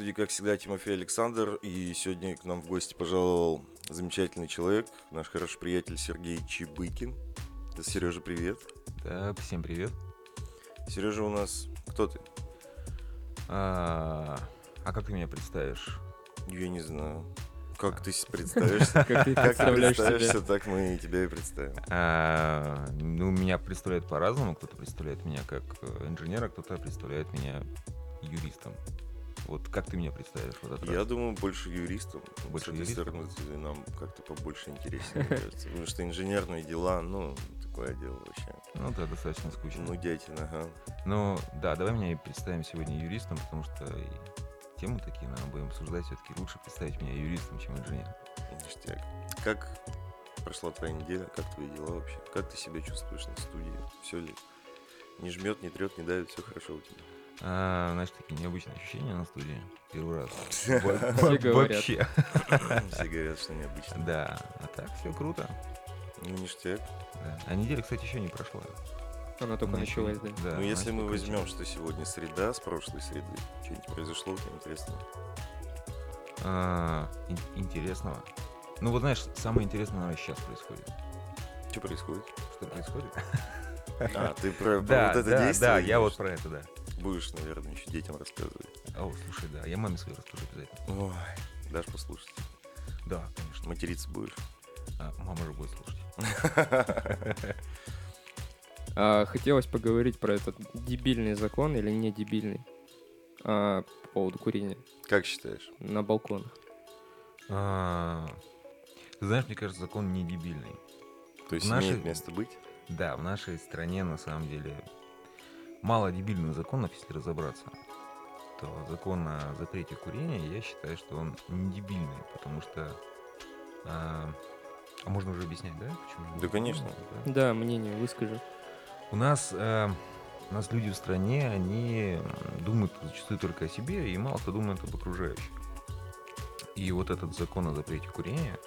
студии, как всегда, Тимофей Александр, и сегодня к нам в гости пожаловал замечательный человек, наш хороший приятель Сергей Чебыкин. Да, Сережа, привет. Да, всем привет. Сережа у нас... Кто ты? А, а как ты меня представишь? Я не знаю. Как ты представишься? Как ты Как ты представляешь представишься, себя? так мы и тебя и представим. А, ну, меня представляют по-разному. Кто-то представляет меня как э, инженера, кто-то представляет меня юристом. Вот как ты меня представишь в этот Я раз? думаю, больше юристом. Больше С этой юристом? стороны ты нам как-то побольше интереснее, кажется. Потому что инженерные дела, ну, такое дело вообще. Ну, да, достаточно скучно. Ну, дятел, ага. Ну, да, давай меня и представим сегодня юристом, потому что и темы такие нам будем обсуждать. Все-таки лучше представить меня юристом, чем инженером. Ништяк. Как прошла твоя неделя? Как твои дела вообще? Как ты себя чувствуешь на студии? Все ли? Не жмет, не трет, не давит, все хорошо у тебя. А, знаешь, такие необычные ощущения на студии. Первый раз. Вообще. Все говорят, что необычно. Да, а так все круто. Ну, ништяк. Да. А неделя, кстати, еще не прошла. Она только началась, да. Да, ну, если мы возьмем, что сегодня среда с прошлой среды, что-нибудь произошло, то интересно. А, ин- интересного. Ну, вот знаешь, самое интересное, наверное, сейчас происходит. Что происходит? Что происходит? А, ты про, про Да, вот это да, действие? да, я вот про это, да. Будешь, наверное, еще детям рассказывать. О, слушай, да, я маме своей расскажу обязательно. Ой, дашь послушать. Да, конечно. Материться будешь. А, мама же будет слушать. А, хотелось поговорить про этот дебильный закон или не дебильный а, по поводу курения Как считаешь? на балконах. А, Ты знаешь, мне кажется, закон не дебильный. То есть имеет место быть? Да, в нашей стране, на самом деле, мало дебильных законов, если разобраться. То закон о запрете курения, я считаю, что он не дебильный, потому что... А, а можно уже объяснять, да? Почему? Да, конечно. Да. Да, мнение выскажи. У нас, э, у нас люди в стране, они думают зачастую только о себе, и мало кто думает об окружающих. И вот этот закон о запрете курения,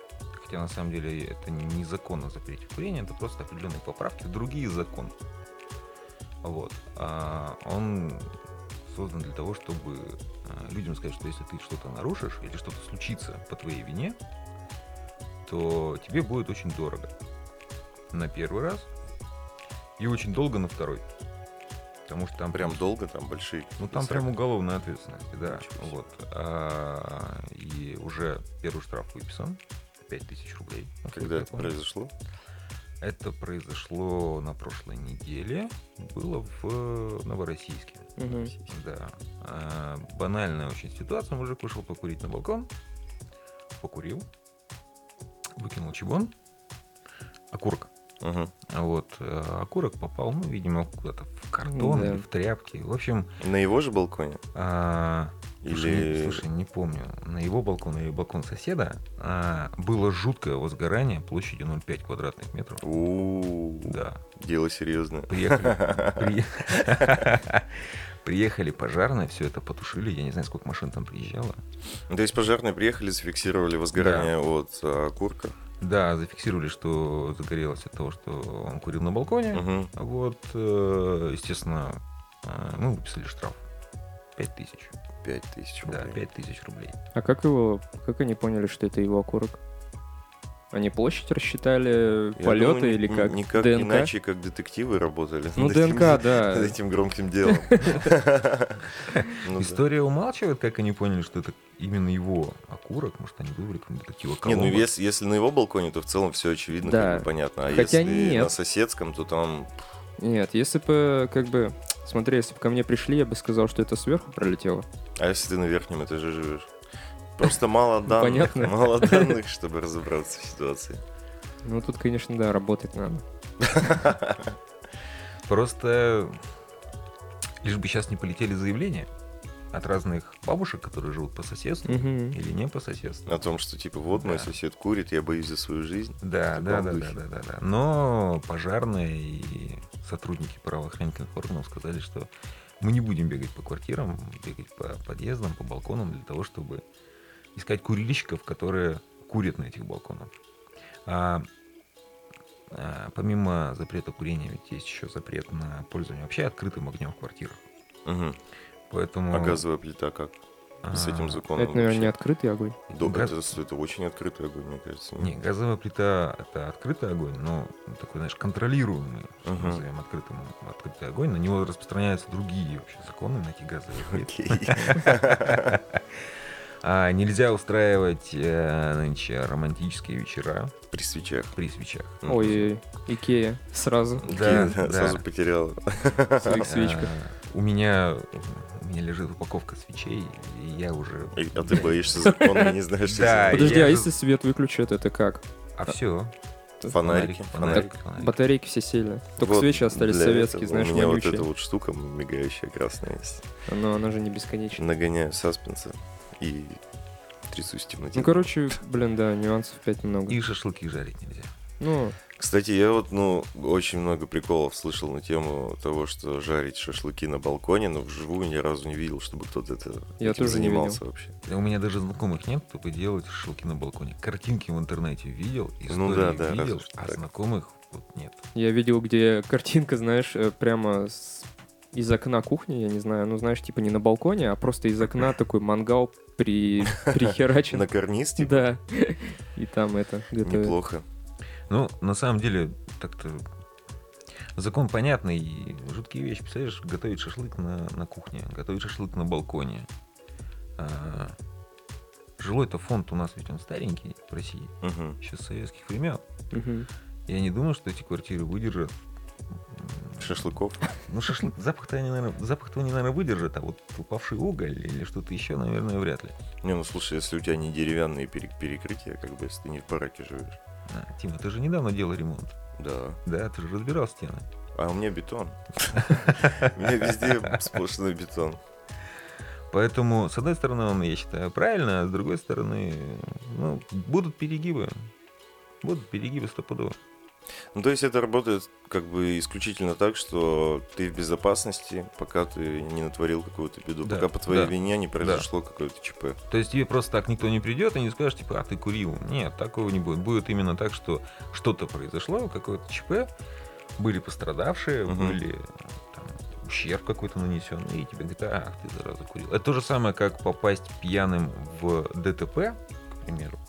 хотя на самом деле это не, не закон о запрете курения, это просто определенные поправки в другие законы. Вот. А он создан для того, чтобы а, людям сказать, что если ты что-то нарушишь или что-то случится по твоей вине, то тебе будет очень дорого на первый раз и очень долго на второй. Потому что там Прям долго, там большие. ну там прям уголовная ответственность, да. Вот. А, и уже первый штраф выписан. 5000 рублей. насколько Когда это произошло? Это произошло на прошлой неделе. Было в Новороссийске. Мгм. Да. А, банальная очень ситуация. Мужик вышел покурить на балкон. Покурил. Выкинул чебон. Окурок. А Вот. э, Окурок попал, ну, видимо, куда-то в картон Да. или в тряпки. В общем, На его же балконе? а, слушай, Или... не, слушай, не помню, на его балкон или балкон соседа а, было жуткое возгорание площадью 0,5 квадратных метров. У Да. Дело серьезное. Приехали, при- приехали пожарные, все это потушили. Я не знаю, сколько машин там приезжало. Ну, То есть пожарные приехали, зафиксировали возгорание от а, окурка. Да, зафиксировали, что загорелось от того, что он курил на балконе. Мгм. Вот, э, естественно, э, мы выписали штраф. 5 тысяч. Пять тысяч Да, рублей. 5 тысяч рублей. А как его, как они поняли, что это его окурок? Они площадь рассчитали, Я полеты думаю, или как? Никак ДНК? иначе, как детективы работали. Ну, над этим- ДНК, да. Над этим громким делом. Ну да. История умалчивает, как они поняли, что это именно его окурок. Может, они выбрали какого-нибудь детектива Не, ну если, на его балконе, то в целом все очевидно, Да. понятно. А если на соседском, то там Нет, если бы, как бы, смотри, если бы ко мне пришли, я бы сказал, что это сверху пролетело. А если ты на верхнем этаже живешь? Просто мало данных, Понятно. мало данных, чтобы разобраться в ситуации. Ну, тут, конечно, да, работать надо. Просто лишь бы сейчас не полетели заявления от разных бабушек, которые живут по соседству Мгм. или не по соседству. О том, что типа вот мой Да. сосед курит, я боюсь за свою жизнь. Да, да, да, да, да, да, да. Но пожарные и сотрудники правоохранительных органов сказали, что мы не будем бегать по квартирам, бегать по подъездам, по балконам для того, чтобы искать курильщиков, которые курят на этих балконах. А, а, помимо запрета курения, ведь есть еще запрет на пользование вообще открытым огнем в квартирах. Мгм. Поэтому... А газовая плита как? С этим а, законом Это, наверное, не вообще? открытый огонь. Да, Газ- это, это очень открытый огонь, мне кажется. Не, газовая плита это открытый огонь, но такой, знаешь, контролируемый, что Мгм. назовем открытым открытый огонь. На него распространяются другие вообще законы на эти газовые плиты. А нельзя устраивать э, нынче романтические вечера При свечах. при свечах. Ой, Икея сразу Да, Окей, да. Сразу потерял. в своих свечках. А, У меня меня лежит упаковка свечей, и я уже. А ты боишься закона не знаешь, что Подожди, а если свет выключат, это как? А все. Фонарики, фонарики. Батарейки все сели. Только Вот свечи остались советские, этого знаешь, У меня вот эта вот штука мигающая красная есть. Но она же не бесконечна. Нагоняю саспенса и трясусь в темноте. Ну, короче, блин, да, нюансов 5 много. И шашлыки жарить нельзя. Ну, Кстати, я вот, ну, очень много приколов слышал на тему того, что жарить шашлыки на балконе, но вживую ни разу не видел, чтобы кто-то это Я этим тоже не занимался вообще. Да у меня даже знакомых нет, кто бы делать шашлыки на балконе. Картинки в интернете видел, истории Ну да, да, видел, а так. знакомых вот нет. я видел, где картинка, знаешь, э, прямо с- из окна кухни, я не знаю, ну, знаешь, типа не на балконе, а просто из окна такой мангал при... прихерачен. На карниз, типа, Да. И там это готовят. неплохо. Ну, на самом деле, так-то закон понятный жуткие вещи. Представляешь, готовить шашлык на, на кухне, готовить шашлык на балконе. А, жилой-то фонд у нас ведь он старенький в России, Мгм. еще с советских времен. Мгм. Я не думаю, что эти квартиры выдержат. Шашлыков. Ну, шашлык, запах-то они, наверное, запах-то они, наверное, выдержат, а вот упавший уголь или что-то еще, наверное, вряд ли. Не, ну слушай, если у тебя не деревянные пере- перекрытия, как бы, если ты не в бараке живешь. А, Тима, ты же недавно делал ремонт. Да. Да, ты же разбирал стены. А у меня бетон. У меня везде сплошной бетон. Поэтому, с одной стороны, он, я считаю, правильно, а с другой стороны, ну, будут перегибы. Будут перегибы стопудово. Ну, то есть это работает как бы исключительно так, что ты в безопасности, пока ты не натворил какую-то беду, Да, пока по твоей да, вине не произошло какое-то ЧП. То есть тебе просто так никто не придет и не скажет, типа, а ты курил. Нет, такого не будет. Будет именно так, что что-то произошло, какое-то ЧП, были пострадавшие, Мгм. были там, ущерб какой-то нанесен, и тебе говорят, ах, ты зараза курил. Это то же самое, как попасть пьяным в ДТП, к примеру,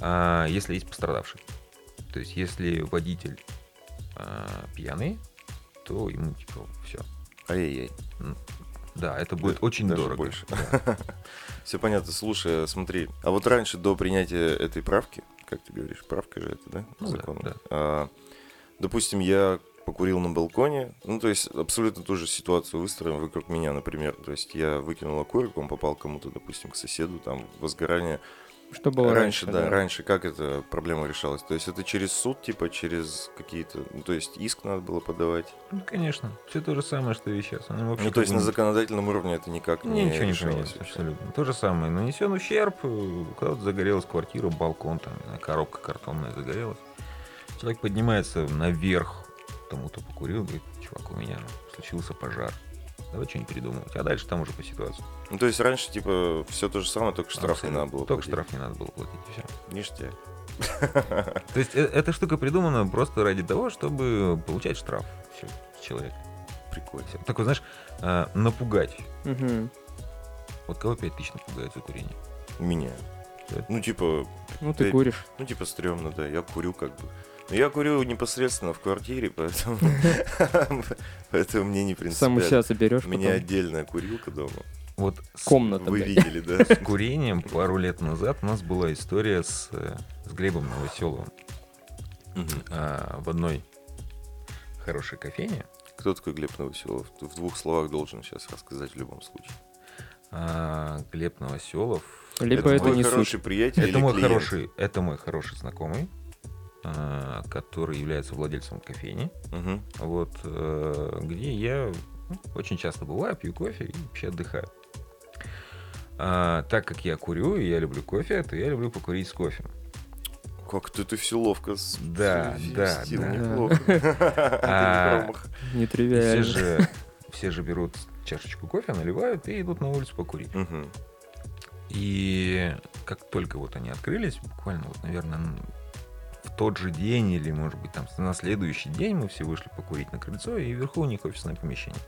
а, если есть пострадавший. То есть если водитель а, пьяный, то ему типа все. Ай-яй-яй. Да, это будет Да, очень дорого. больше. Да. Все понятно. Слушай, смотри, а вот раньше, до принятия этой правки, как ты говоришь, правка же это, да? Ну да, Закон. да. А, допустим, я покурил на балконе, ну, то есть абсолютно ту же ситуацию выстроим вокруг меня, например. То есть я выкинул окурок, он попал кому-то, допустим, к соседу, там, возгорание. Что было раньше, раньше, да, раньше как эта проблема решалась? То есть это через суд, типа, через какие-то, ну, то есть иск надо было подавать? Ну, конечно. Все то же самое, что и сейчас. Оно вообще Ну, то есть на законодательном уровне это никак не Ничего не вообще. абсолютно. То же самое. Нанесен ущерб, э, у кого-то загорелась квартира, балкон, там, коробка картонная загорелась. Человек поднимается наверх, тому-то покурил, говорит, чувак, у меня случился пожар. Давай что-нибудь придумывать. А дальше там уже по ситуации. Ну, то есть раньше, типа, все то же самое, только штраф не Абсолютно. надо было Только платить. штраф не надо было платить, и все. Ништяк. То есть э- эта штука придумана просто ради того, чтобы получать штраф всё, с человека. Прикольно. Такой, знаешь, э, напугать. Мгм. Вот кого 5 тысяч напугает за курение? Меня. Ну, типа, Ну, ты Ты- куришь. ну, типа, стрёмно, да, я курю как бы. Но я курю непосредственно в квартире, поэтому, поэтому мне не Сам у принципиально. себя заберешь У меня отдельная курилка дома. Вот с- Комната, Вы видели, да? с курением пару лет назад у нас была история с, э, с Глебом Новоселовым а, в одной хорошей кофейне. Кто такой Глеб Новоселов? Ты в двух словах должен сейчас рассказать в любом случае. А, Глеб Новоселов. Либо это твой не хороший суть. приятель Это или мой клиент? хороший, это мой хороший знакомый, который является владельцем кофейни. Мгм. Вот э, где я ну, очень часто бываю, пью кофе и вообще отдыхаю. А, так как я курю и я люблю кофе, то я люблю покурить с кофе. Как ты, ты все ловко с- Да, да, да. неплохо. Это А, все Нетривиально. же, все же берут чашечку кофе, наливают и идут на улицу покурить. И как только вот они открылись, буквально вот, наверное, в тот же день или, может быть, там на следующий день мы все вышли покурить на крыльцо, и вверху у них офисное помещение.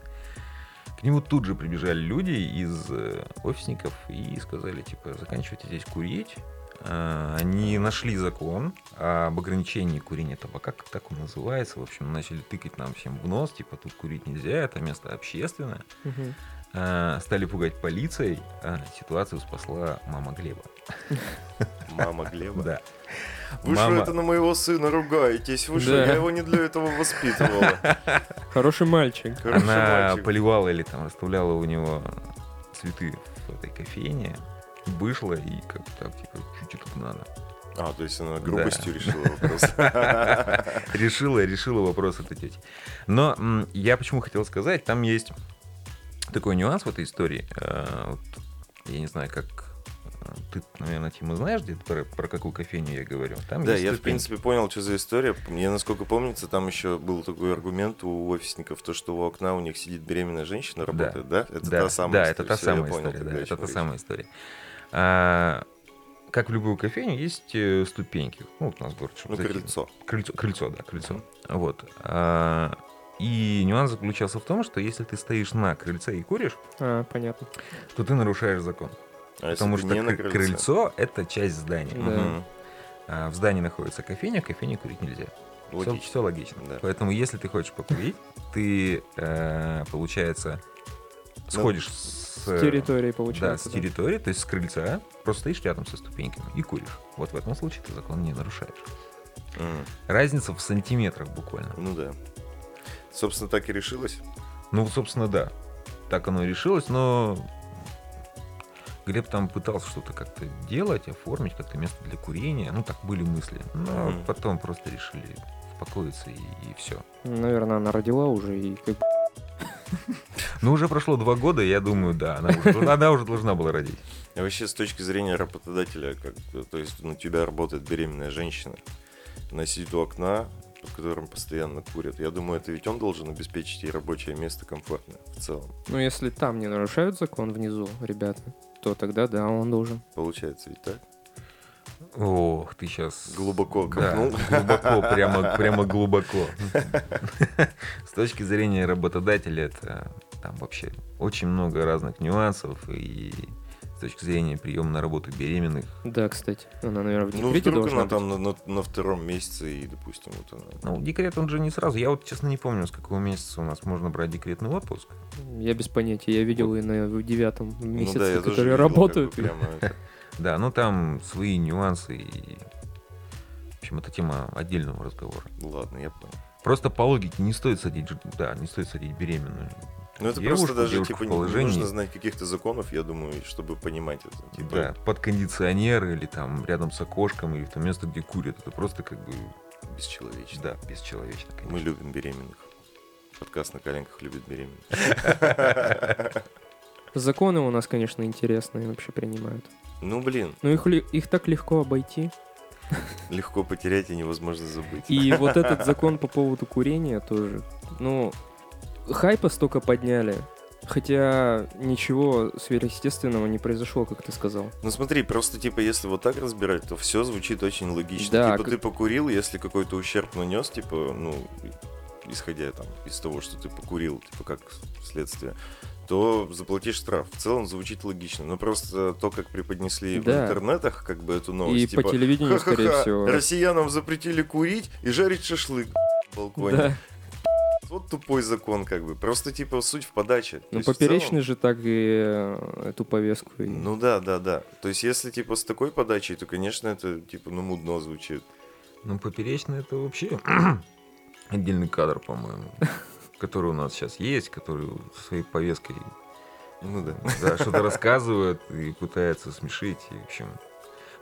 К нему тут же прибежали люди из э, офисников и сказали, типа, заканчивайте здесь курить. А, Они нашли закон об ограничении курения табака, как так он называется. В общем, начали тыкать нам всем в нос, типа, тут курить нельзя, это место общественное. А, Стали пугать полицией. А Ситуацию спасла мама Глеба. Мама Глеба. Да. Вы Мама- что это на моего сына ругаетесь? Вы что, Да. я его не для этого воспитывала. Хороший мальчик. Хороший Она мальчик. поливала или там расставляла у него цветы в этой кофейне, вышла и как так, типа, чуть-чуть тут надо. А, то есть она грубостью Да. решила вопрос. Решила, решила вопрос этой тети. Но я почему хотел сказать, там есть такой нюанс в этой истории. Э, Я не знаю, как ты, наверное, Тима, знаешь, где про, про какую кофейню я говорю? Там Да, я в ступеньки. принципе понял, что за история. Мне, насколько помнится, там еще был такой аргумент у офисников, то, что у окна у них сидит беременная женщина, работает, да? Это да, та самая да, история. это та самая понял, история, тогда да, это та речь. самая история. А, как в любую кофейню, есть э, ступеньки. Ну, вот у нас город Ну, крыльцо. Крыльцо, крыльцо, да, крыльцо. Вот. А, и нюанс заключался в том, что если ты стоишь на крыльце и куришь, А, понятно. то ты нарушаешь закон. А потому что не на кры- крыльцо это часть здания. Да. Мгм. А в здании находится кофейня, в кофейне курить нельзя. Логично. Все, логично. Да. Поэтому, если ты хочешь покурить, ты, э, получается, сходишь с, С территории, да, получается. с территории, то есть с крыльца, просто стоишь рядом со ступеньками и куришь. Вот в этом случае ты закон не нарушаешь. Мгм. Разница в сантиметрах буквально. Ну да. Собственно, так и решилось. Ну, собственно, да. Так оно и решилось, но Глеб там пытался что-то как-то делать, оформить, как-то место для курения. Ну, так были мысли. Но Мгм. потом просто решили успокоиться и, все. Наверное, она родила уже и как бы Ну, уже прошло два года, я думаю, да, она уже, она уже должна была родить. А вообще, с точки зрения работодателя, как, то есть на тебя работает беременная женщина, она сидит у окна, под которым постоянно курят. Я думаю, это ведь он должен обеспечить ей рабочее место комфортное в целом. Ну, если там не нарушают закон внизу, ребята, то тогда да, он должен. Получается ведь так? Ох, ты сейчас... Глубоко Да, копнул. глубоко, прямо, прямо глубоко. С точки зрения работодателя, это там вообще очень много разных нюансов, и с точки зрения приема на работу беременных, Да, кстати, она, наверное, в Ну, декрете вдруг должна она там быть. на, на- на втором месяце, и, допустим, вот она... Ну, декрет он же не сразу. Я вот, честно, не помню, с какого месяца у нас можно брать декретный отпуск. Я без понятия. Я видел и на в девятом месяце, ну да, которые видел, как бы работают. и- прямо. Да, ну там свои нюансы и... В общем, это тема отдельного разговора. Ладно, я понял. Просто по логике не стоит садить, да, не стоит садить беременную. Ну, это девушку, просто даже, типа, положении. нужно знать каких-то законов, я думаю, чтобы понимать это. Типа, Да, под кондиционер или там рядом с окошком или в то место, где курят. Это просто как бы, бесчеловечно. да, бесчеловечно, Мы конечно. любим беременных. Подкаст на коленках любит беременных. Законы у нас, конечно, интересные вообще принимают. Ну, блин, Но их, их так легко обойти. легко потерять и невозможно забыть. И вот этот закон по поводу курения тоже. Ну, хайпа столько подняли. Хотя ничего сверхъестественного не произошло, как ты сказал. Ну смотри, просто типа если вот так разбирать, то все звучит очень логично. Да, типа как- ты покурил, если какой-то ущерб нанес, типа, ну, исходя там из того, что ты покурил, типа как следствие, то заплатишь штраф. В целом звучит логично. Но просто то, как преподнесли в Да. интернетах, как бы эту новость, И типа, по телевидению, скорее «Ха-ха-ха, всего. россиянам запретили курить и жарить шашлык на балконе. Да. Вот тупой закон, как бы. Просто типа суть в подаче. Ну, в целом- поперечный же так и э, эту повестку. и- Ну да, да, да. То есть, если типа с такой подачей, то, конечно, это типа ну мудно звучит. Ну, поперечный это вообще отдельный кадр, по-моему, который у нас сейчас есть, который своей повесткой Ну да. да, что-то рассказывает и пытается смешить. И, в общем,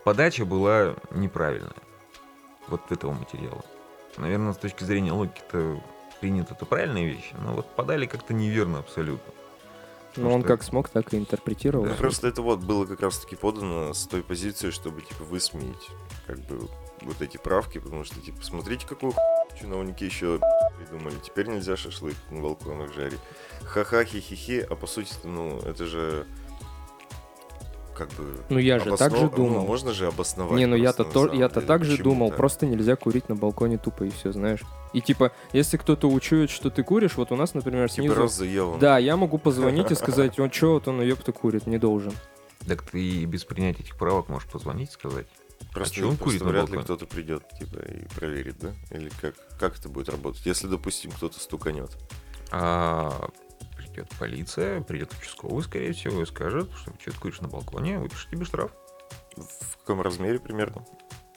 подача была неправильная вот этого материала. Наверное, с точки зрения логики-то принято это правильные вещи, но вот подали как-то неверно абсолютно. Ну, он что- как смог, так и интерпретировал. Ну, Просто это вот было как раз-таки подано с той позиции, чтобы типа высмеять как бы вот эти правки, потому что типа смотрите, какую хуйню чиновники еще придумали. Теперь нельзя шашлык на балконах жарить. Ха-ха, хи-хи-хи, а по сути, ну, это же как бы... Ну я же так же обоснов- ну, думал. можно же обосновать. Не, ну я-то то, я-то деле, так же думал, так. просто нельзя курить на балконе тупо и все, знаешь. И типа, если кто-то учует, что ты куришь, вот у нас, например, Типа снизу... раз заел. Да, я могу позвонить и сказать, он что, вот он ёпта курит, не должен. Так ты и без принятия этих правок можешь позвонить и сказать. Просто, А чё он просто курит на вряд ли кто-то придет, типа, и проверит, да? Или как, как это будет работать? Если, допустим, кто-то стуканет. А придет полиция, придет участковый, скорее всего, и скажет, что что ты куришь на балконе, выпишет тебе штраф. В каком размере примерно?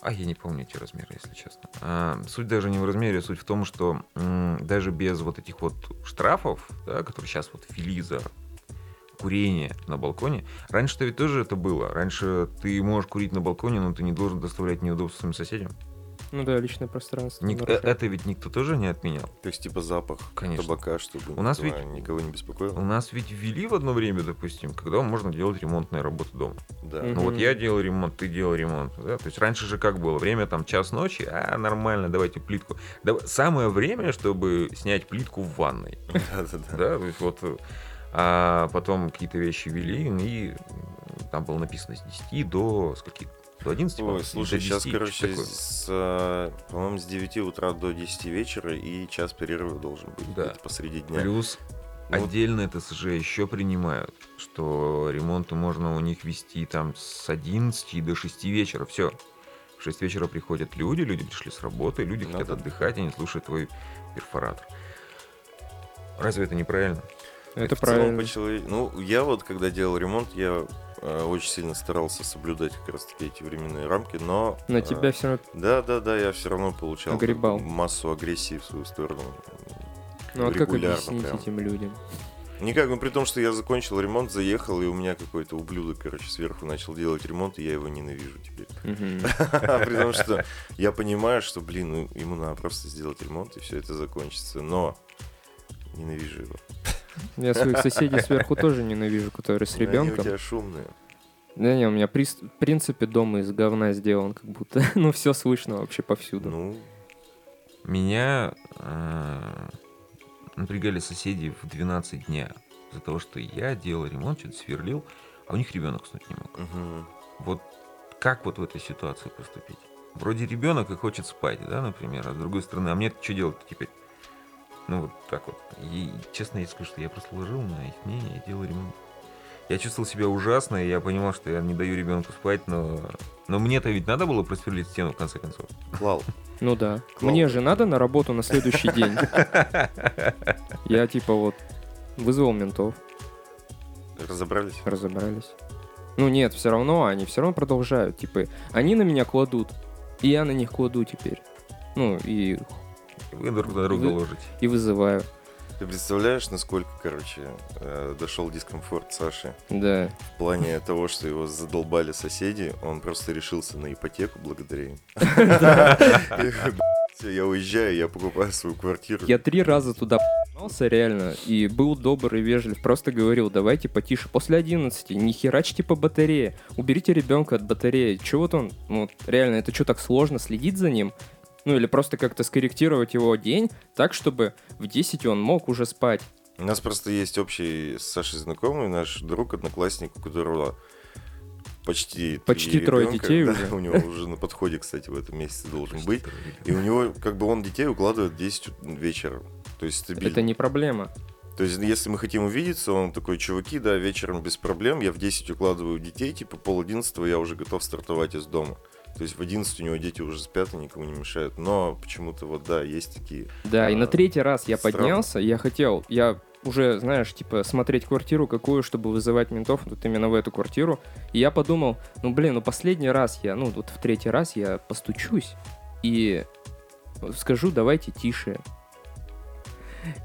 А я не помню эти размеры, если честно. А, суть даже не в размере, суть в том, что м, даже без вот этих вот штрафов, да, которые сейчас вот ввели за курение на балконе, раньше-то ведь тоже это было. Раньше ты можешь курить на балконе, но ты не должен доставлять неудобства своим соседям. Ну да, личное пространство. Ник- э, нарушает. это ведь никто тоже не отменял. То есть, типа, запах Конечно. табака, чтобы У нас никого, ведь- никого не У беспокоило? нас ведь ввели в одно время, допустим, когда можно делать ремонтные работы дома. Да. Ну вот я делал ремонт, ты делал ремонт. Да? То есть раньше же как было? Время там час ночи, а нормально, давайте плитку. Да, самое время, чтобы снять плитку в ванной. Да-да-да. Да, то есть вот а потом какие-то вещи вели, и м, там было написано с 10 до скольки? До 11? Ой, слушай, до сейчас, 10, короче, с, а, по-моему, с 9 утра до 10 вечера и час перерыва должен быть Да. посреди дня. Плюс Ну, отдельно ТСЖ еще принимают, что ремонты можно у них вести там с 11 до 6 вечера. Все. В 6 вечера приходят люди, люди пришли с работы, люди Ну хотят да. отдыхать, они слушают твой перфоратор. Разве это неправильно? Это правильно. по-человечески- Ну, я вот, когда делал ремонт, я э, очень сильно старался соблюдать как раз-таки эти временные рамки, но... На э, тебя все равно... Да, да, да, я все равно получал Огребал. массу агрессии в свою сторону. Ну вот как объяснить прям. этим людям? Никак, ну при том, что я закончил ремонт, заехал, и у меня какой-то ублюдок, короче, сверху начал делать ремонт, и я его ненавижу теперь. При том, что я понимаю, что, блин, ну ему надо просто сделать ремонт, и все это закончится. Но ненавижу его. Я своих соседей сверху тоже ненавижу, которые с Они у ребенком. тебя шумные. Да не, у меня приз- в принципе дом из говна сделан, как будто. Ну, все слышно вообще повсюду. Ну, Меня э, напрягали соседи в 12 дня из-за того, что я делал ремонт, что-то сверлил, а у них ребенок уснуть не мог. мгм. Вот как вот в этой ситуации поступить? Вроде ребенок и хочет спать, да, например, а с другой стороны, а мне что делать теперь? Ну вот так вот. И честно я скажу, что я просто ложил на их мнение и делал ремонт. Я чувствовал себя ужасно, и я понимал, что я не даю ребенку спать, но... Но мне-то ведь надо было просверлить стену, в конце концов. клал. Ну да. Клал. Мне же надо на работу на следующий день. Я типа вот вызвал ментов, Разобрались? разобрались. Ну нет, все равно, они все равно продолжают. Типа, они на меня кладут, и я на них кладу теперь. Ну, и, Вы друг на друга Вы- ложите. и вызываю. Ты представляешь, насколько, короче, э, дошел дискомфорт Саши? Да. В плане того, что его задолбали соседи, он просто решился на ипотеку благодаря им. И, «Всё, Я уезжаю, я покупаю свою квартиру. Я три раза туда ***ался реально, и был добр и вежлив. Просто говорил, давайте потише. После 11 не херачьте по батарее. Уберите ребенка от батареи. Чего вот он, ну вот реально, это что так сложно следить за ним? Ну или просто как-то скорректировать его день так, чтобы в 10 он мог уже спать. У нас просто есть общий с Сашей знакомый, наш друг, одноклассник, у которого почти Почти трое ребенка. детей Да, уже. У него уже на подходе, кстати, в этом месяце должен быть. И у него, как бы он детей укладывает в 10 вечера. То есть стабильно. Это не проблема. То есть, если мы хотим увидеться, он такой, чуваки, да, вечером без проблем, я в 10 укладываю детей, типа пол одиннадцатого я уже готов стартовать из дома. То есть в 11 у него дети уже спят и никому не мешают. Но почему-то вот, да, есть такие. Да, и на А, третий раз я странно. поднялся, я хотел, я уже, знаешь, типа, смотреть квартиру какую, чтобы вызывать ментов, вот именно в эту квартиру. И я подумал, ну, блин, ну, последний раз я, ну, вот в третий раз я постучусь и скажу, давайте тише.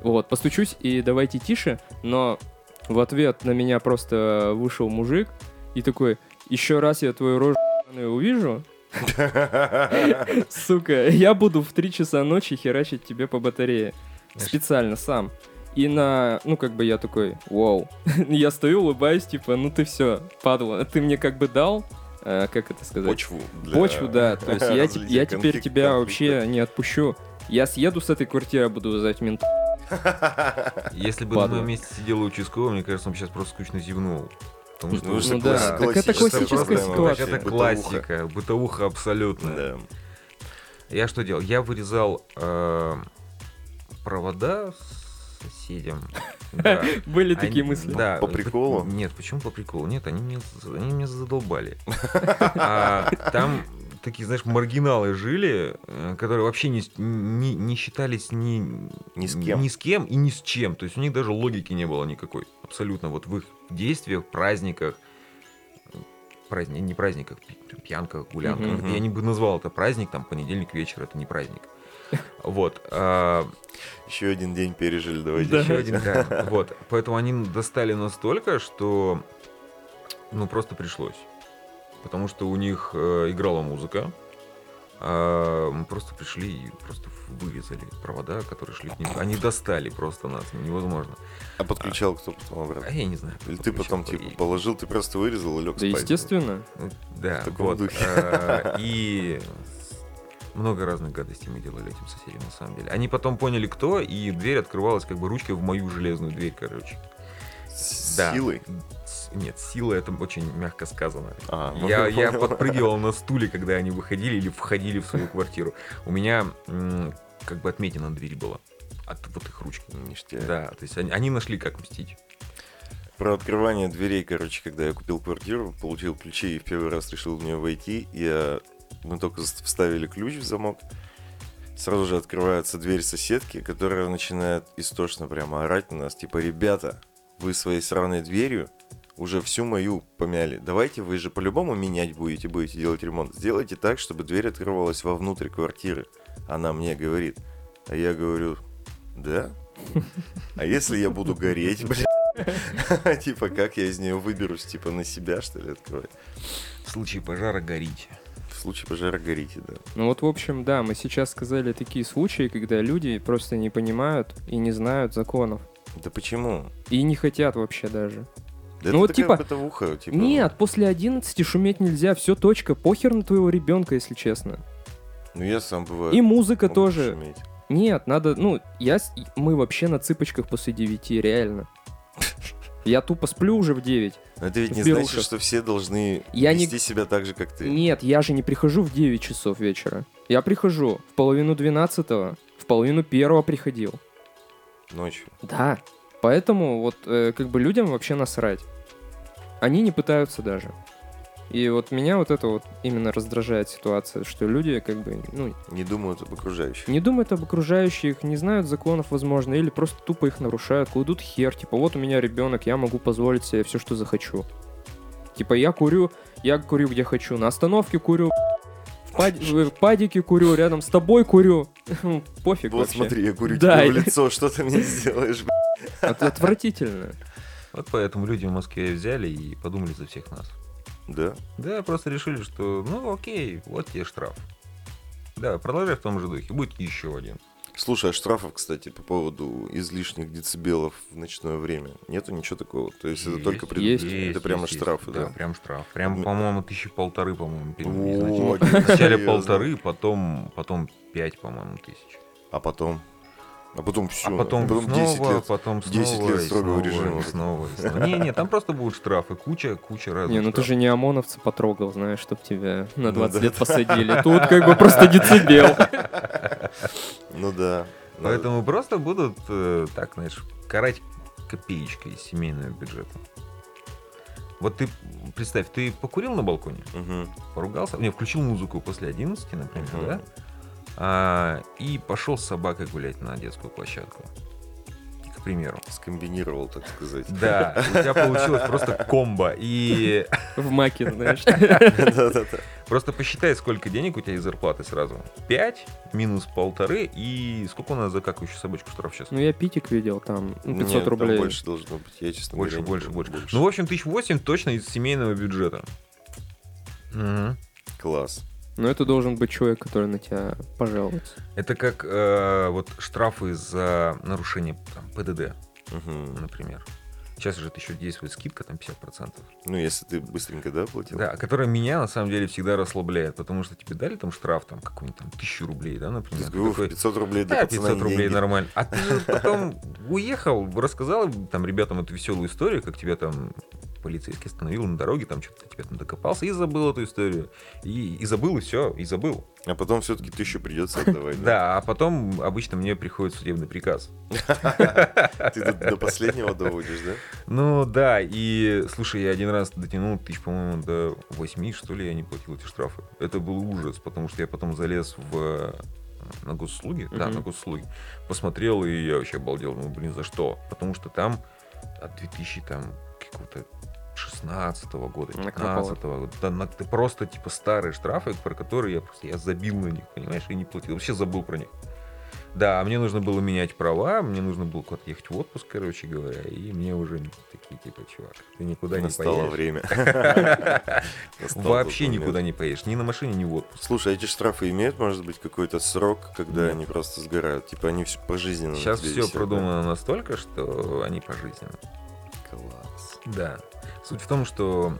Вот, постучусь и давайте тише, но в ответ на меня просто вышел мужик и такой, еще раз я твою рожу увижу, сука, я буду в 3 часа ночи херачить тебе по батарее. Специально, сам. И на, ну, как бы я такой, вау. я стою, улыбаюсь, типа, ну ты все, падла. Ты мне как бы дал, э, как это сказать? Почву. для Почву, да. То есть я, разлития я теперь конфликта- тебя конфликта. вообще не отпущу. Я съеду с этой квартиры, буду вызывать мент. Если бы на Падла. моем месте сидел участковый, мне кажется, он сейчас просто скучно зевнул. Потому что Ну, Ну класс- да, так это классическая проблема ситуация. Это бытовуха. классика, бытовуха абсолютно. Да. Я что делал? Я вырезал э, провода с соседям. Да. Были Они- такие мысли. Да. По приколу? Нет, почему по приколу? Нет, они меня, они меня задолбали. А Там такие, знаешь, маргиналы жили, э, которые вообще не, не, не считались ни, Ни с кем. ни с кем и ни с чем. То есть у них даже логики не было никакой. Абсолютно. Вот в их действиях, праздниках, праздник, не праздниках, пьянках, гулянках. Мгм. Я не бы назвал это праздник, там, понедельник вечер, это не праздник. Вот. а, Еще один день пережили, давайте Да. еще еще. один, да. Вот. Поэтому они достали настолько, что ну просто пришлось. Потому что у них э, играла музыка. А мы просто пришли и просто вырезали провода, которые шли к ним. Они достали просто нас, невозможно. А подключал кто потом А обратно? я не знаю. Или ты потом, типа, и- положил, ты просто вырезал и лег Да, спать? естественно. Ну, Да, В таком вот. духе. а, И много разных гадостей мы делали этим соседям, на самом деле. Они потом поняли, кто, и дверь открывалась как бы ручкой в мою железную дверь, короче. С Да. силой? Нет, сила это очень мягко сказано. А, Я, я подпрыгивал на стуле, когда они выходили или входили в свою квартиру. У меня как бы отметина на двери была. От вот их ручки. Ништяк. Да, то есть они, они нашли, как мстить. Про открывание дверей, короче, когда я купил квартиру, получил ключи и в первый раз решил в нее войти, я... мы только вставили ключ в замок, сразу же открывается дверь соседки, которая начинает истошно прямо орать на нас, типа, ребята, вы своей сраной дверью уже всю мою помяли. Давайте вы же по-любому менять будете, будете делать ремонт. Сделайте так, чтобы дверь открывалась вовнутрь квартиры. Она мне говорит. А я говорю, да? А если я буду гореть, блядь? Типа, как я из нее выберусь? Типа, на себя, что ли, открывать? В случае пожара горите. В случае пожара горите, да. Ну вот, в общем, да, мы сейчас сказали такие случаи, когда люди просто не понимают и не знают законов. Да почему? И не хотят вообще даже. Да Ну это вот типа- бытовуха, типа... Нет, после 11 шуметь нельзя, все точка, похер на твоего ребенка, если честно. Ну, я сам бываю. И музыка тоже. пошуметь. Нет, надо, ну, я, мы вообще на цыпочках после 9, реально. Я тупо сплю уже в 9. Но это ведь не В значит, берушах. что все должны Я не- вести себя так же, как ты. Нет, я же не прихожу в 9 часов вечера. Я прихожу в половину 12 в половину первого приходил. Ночью. Да. Поэтому вот э, как бы людям вообще насрать. Они не пытаются даже. И вот меня вот это вот именно раздражает ситуация, что люди как бы, ну, Не думают об окружающих. не думают об окружающих, не знают законов, возможно, или просто тупо их нарушают, кладут хер, типа, вот у меня ребенок, я могу позволить себе все, что захочу. Типа, я курю, я курю где хочу, на остановке курю, в, пад- в падике курю, рядом с тобой курю. Пофиг Вот вообще. смотри, я курю Да, тебе в лицо, что ты мне сделаешь, отвратительно. Вот поэтому люди в Москве взяли и подумали за всех нас. Да? Да, просто решили, что ну окей, вот тебе штраф. Да, продолжай в том же духе, будет еще один. Слушай, а штрафов, кстати, по поводу излишних децибелов в ночное время, нету ничего такого? То есть это Есть, только пред- есть, Это прямо есть, штрафы, Да, да? прям штраф. Прям, Ну- по-моему, тысячи полторы, по-моему, перед-. Вначале полторы, потом, потом пять, по-моему, тысяч. А потом? А потом все. а потом, снова, 10 лет. потом 10 снова, лет и строгого снова, режима. и снова, и снова. Не, не, там просто будут штрафы, куча, куча разных Не, ну ты штрафов. же не ОМОНовца потрогал, знаешь, чтоб тебя на Ну 20 да. лет посадили. Тут как бы просто децибел. Ну да. Ну, Поэтому просто будут, э, так, знаешь, карать копеечкой из семейного бюджета. Вот ты, представь, ты покурил на балконе, мгм. поругался, не, включил музыку после 11, например, Мгм. да? А, и пошел с собакой гулять на детскую площадку. К примеру. Скомбинировал, так сказать. Да, у тебя получилось просто комбо. И В маке, знаешь. Да-да-да. просто посчитай, сколько денег у тебя из зарплаты сразу. 5 минус полторы и сколько у нас за какающую собачку штраф сейчас? Ну я питик видел там, ну, 500 Нет, там рублей. больше должно быть. Я, честно Больше, говоря, больше, помню. больше. Ну, в общем, тысяч восемь точно из семейного бюджета. Мгм. Класс. Но это должен быть человек, который на тебя пожалуется. Это как э, вот штрафы за нарушение там, ПДД, Мгм. например. Сейчас же еще действует скидка, там 50%. Ну, если ты быстренько, да, платил? Да, которая меня на самом деле всегда расслабляет, потому что тебе дали там штраф, там какой-нибудь там тысячу рублей, да, например. Ты такой, 500 рублей Да, пацана 500 не рублей деньги. нормально. А ты потом уехал, рассказал там ребятам эту веселую историю, как тебя там полицейский остановил на дороге, там что-то тебе там докопался и забыл эту историю. И, и забыл, и все, и забыл. А потом все-таки тысячу придется отдавать. Да, а потом обычно мне приходит судебный приказ. Ты до, последнего доводишь, да? Ну да, и слушай, я один раз дотянул тысяч, по-моему, до 8, что ли, я не платил эти штрафы. Это был ужас, потому что я потом залез в на госуслуги, да, на госуслуги, посмотрел, и я вообще обалдел, ну, блин, за что? Потому что там от 2000 там какого-то 16 года, Накопало. 15 года, да, на- ты просто типа старые штрафы, про которые я просто я забил на них, понимаешь, и не платил, вообще забыл про них. Да, мне нужно было менять права, мне нужно было куда-то ехать в отпуск, короче говоря, и мне уже такие, типа, чувак, ты никуда не Настало поедешь. время. Настал Вообще никуда не поедешь, ни на машине, ни в отпуск. Слушай, а эти штрафы имеют, может быть, какой-то срок, когда они просто сгорают? Типа они все пожизненно. Сейчас все продумано настолько, что они пожизненно. Класс. Да. Суть в том, что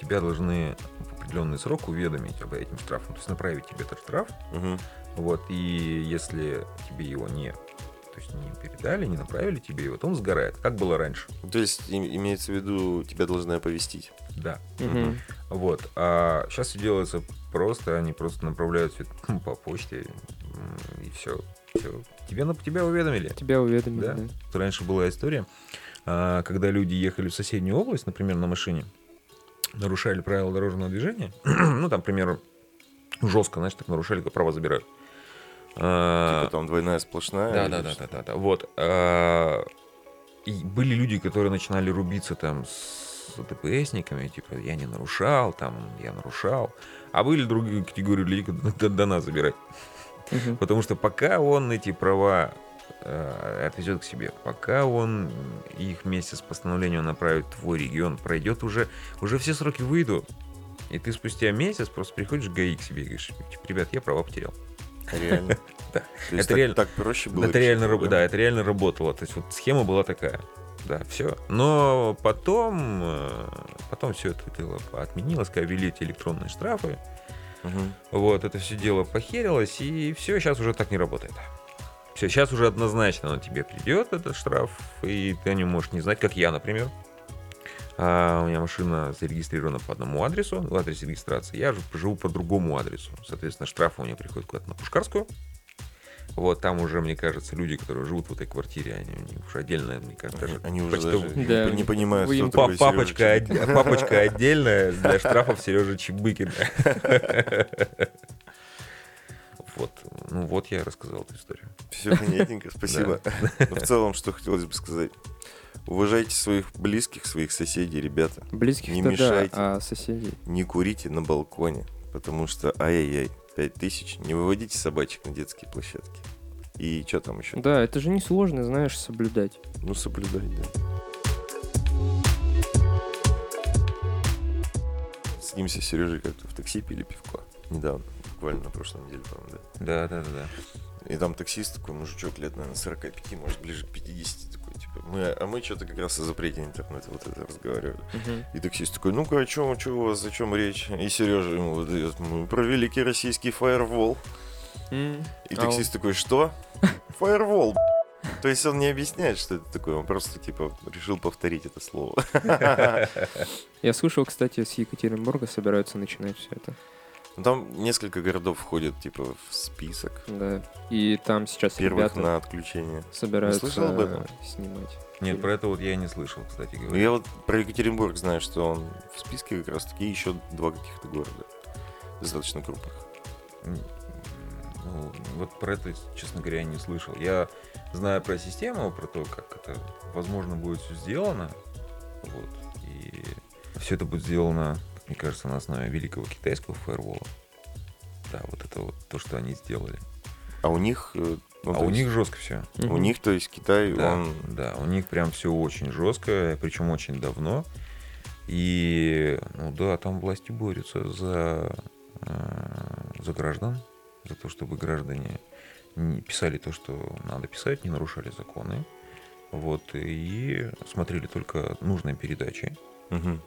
тебя должны в определенный срок уведомить об этим штрафом, то есть направить тебе этот штраф, Мгм. вот, и если тебе его не, то есть не передали, не направили тебе его, то он сгорает, как было раньше. То есть им- имеется в виду, тебя должны оповестить. Да. Мгм. Вот. А сейчас все делается просто, они просто направляют это по почте, и все. все. Тебя, на- тебя уведомили. Тебя уведомили, Да. да. Раньше была история, когда люди ехали в соседнюю область, например, на машине, нарушали правила дорожного движения, ну, там, к примеру, жестко, знаешь, так нарушали, как права забирают. А, Типа там двойная сплошная. да, да, да, да, да, да. Вот. а, И были люди, которые начинали рубиться там с ДПСниками, типа, я не нарушал, там, я нарушал. А были другие категории людей, которые до, нас забирать. Потому что пока он эти права э, отвезет к себе, пока он их вместе с постановлением направит в твой регион, пройдет уже, уже все сроки выйдут. И ты спустя месяц просто приходишь в ГАИ к себе и говоришь, типа, ребят, я права потерял. Реально. Да. Это реально- так проще было. это реально, раб- проблему. да, это реально работало. То есть вот схема была такая. Да, все. Но потом, э, потом все это дело отменилось, когда ввели эти электронные штрафы. Мгм. Вот, это все дело похерилось, и все, сейчас уже так не работает. Все, сейчас уже однозначно на тебе придет этот штраф, и ты о нем можешь не знать, как я, например. А, у меня машина зарегистрирована по одному адресу, в адресе регистрации. Я же живу по другому адресу. Соответственно, штрафы у меня приходят куда-то на Пушкарскую. Вот там уже, мне кажется, люди, которые живут в этой квартире, они, они уже отдельно, мне кажется, даже Они уже даже Да. не понимают, Вы Па- такой папочка, од- папочка отдельная для штрафов Сережи Чебыкина. Вот, ну вот я рассказал эту историю. Все понятненько, спасибо. Но в целом, что хотелось бы сказать. Уважайте своих близких, своих соседей, ребята. Близких Не то да, мешайте. а соседей. Не курите на балконе, потому что, ай-яй-яй, 5000. Не выводите собачек на детские площадки. И что там еще? Да, это же несложно, знаешь, соблюдать. Ну, соблюдать, да. С ним с Сережей как-то в такси пили пивко. Недавно, буквально на прошлой неделе, по-моему, да. Да, да, да. И там таксист такой, мужичок лет, наверное, 45, может, ближе к 50, такой, типа, мы, а мы что-то как раз о запрете интернета вот это разговаривали. Мгм. И таксист такой, ну-ка, о чем, что у вас, о чем речь? И Сережа ему выдает, мы про великий российский фаервол. М. И таксист такой, что? Фаервол. То есть он не объясняет, что это такое, он просто, типа, решил повторить это слово. Я слышал, кстати, с Екатеринбурга собираются начинать все это. Ну, Там несколько городов входят, типа, в список Да. И там сейчас первых ребята на отключение. собираются слышал об этом? снимать. Нет, про это вот я не слышал, кстати Ну, говоря. я вот про Екатеринбург знаю, что он в списке как раз таки еще два каких-то города. Достаточно крупных. Ну, вот про это, честно говоря, я не слышал. Я знаю про систему, про то, как это, возможно, будет все сделано. Вот. И все это будет сделано, мне кажется, на основе великого китайского фаервола. Да, вот это вот то, что они сделали. А у них... э, ну, а у есть них жестко все. У них, то есть, Китай, Да, он... да, у них прям все очень жестко, причем очень давно. И, ну да, там власти борются за, э, за граждан, за то, чтобы граждане не писали то, что надо писать, не нарушали законы. Вот, и смотрели только нужные передачи. Мгм.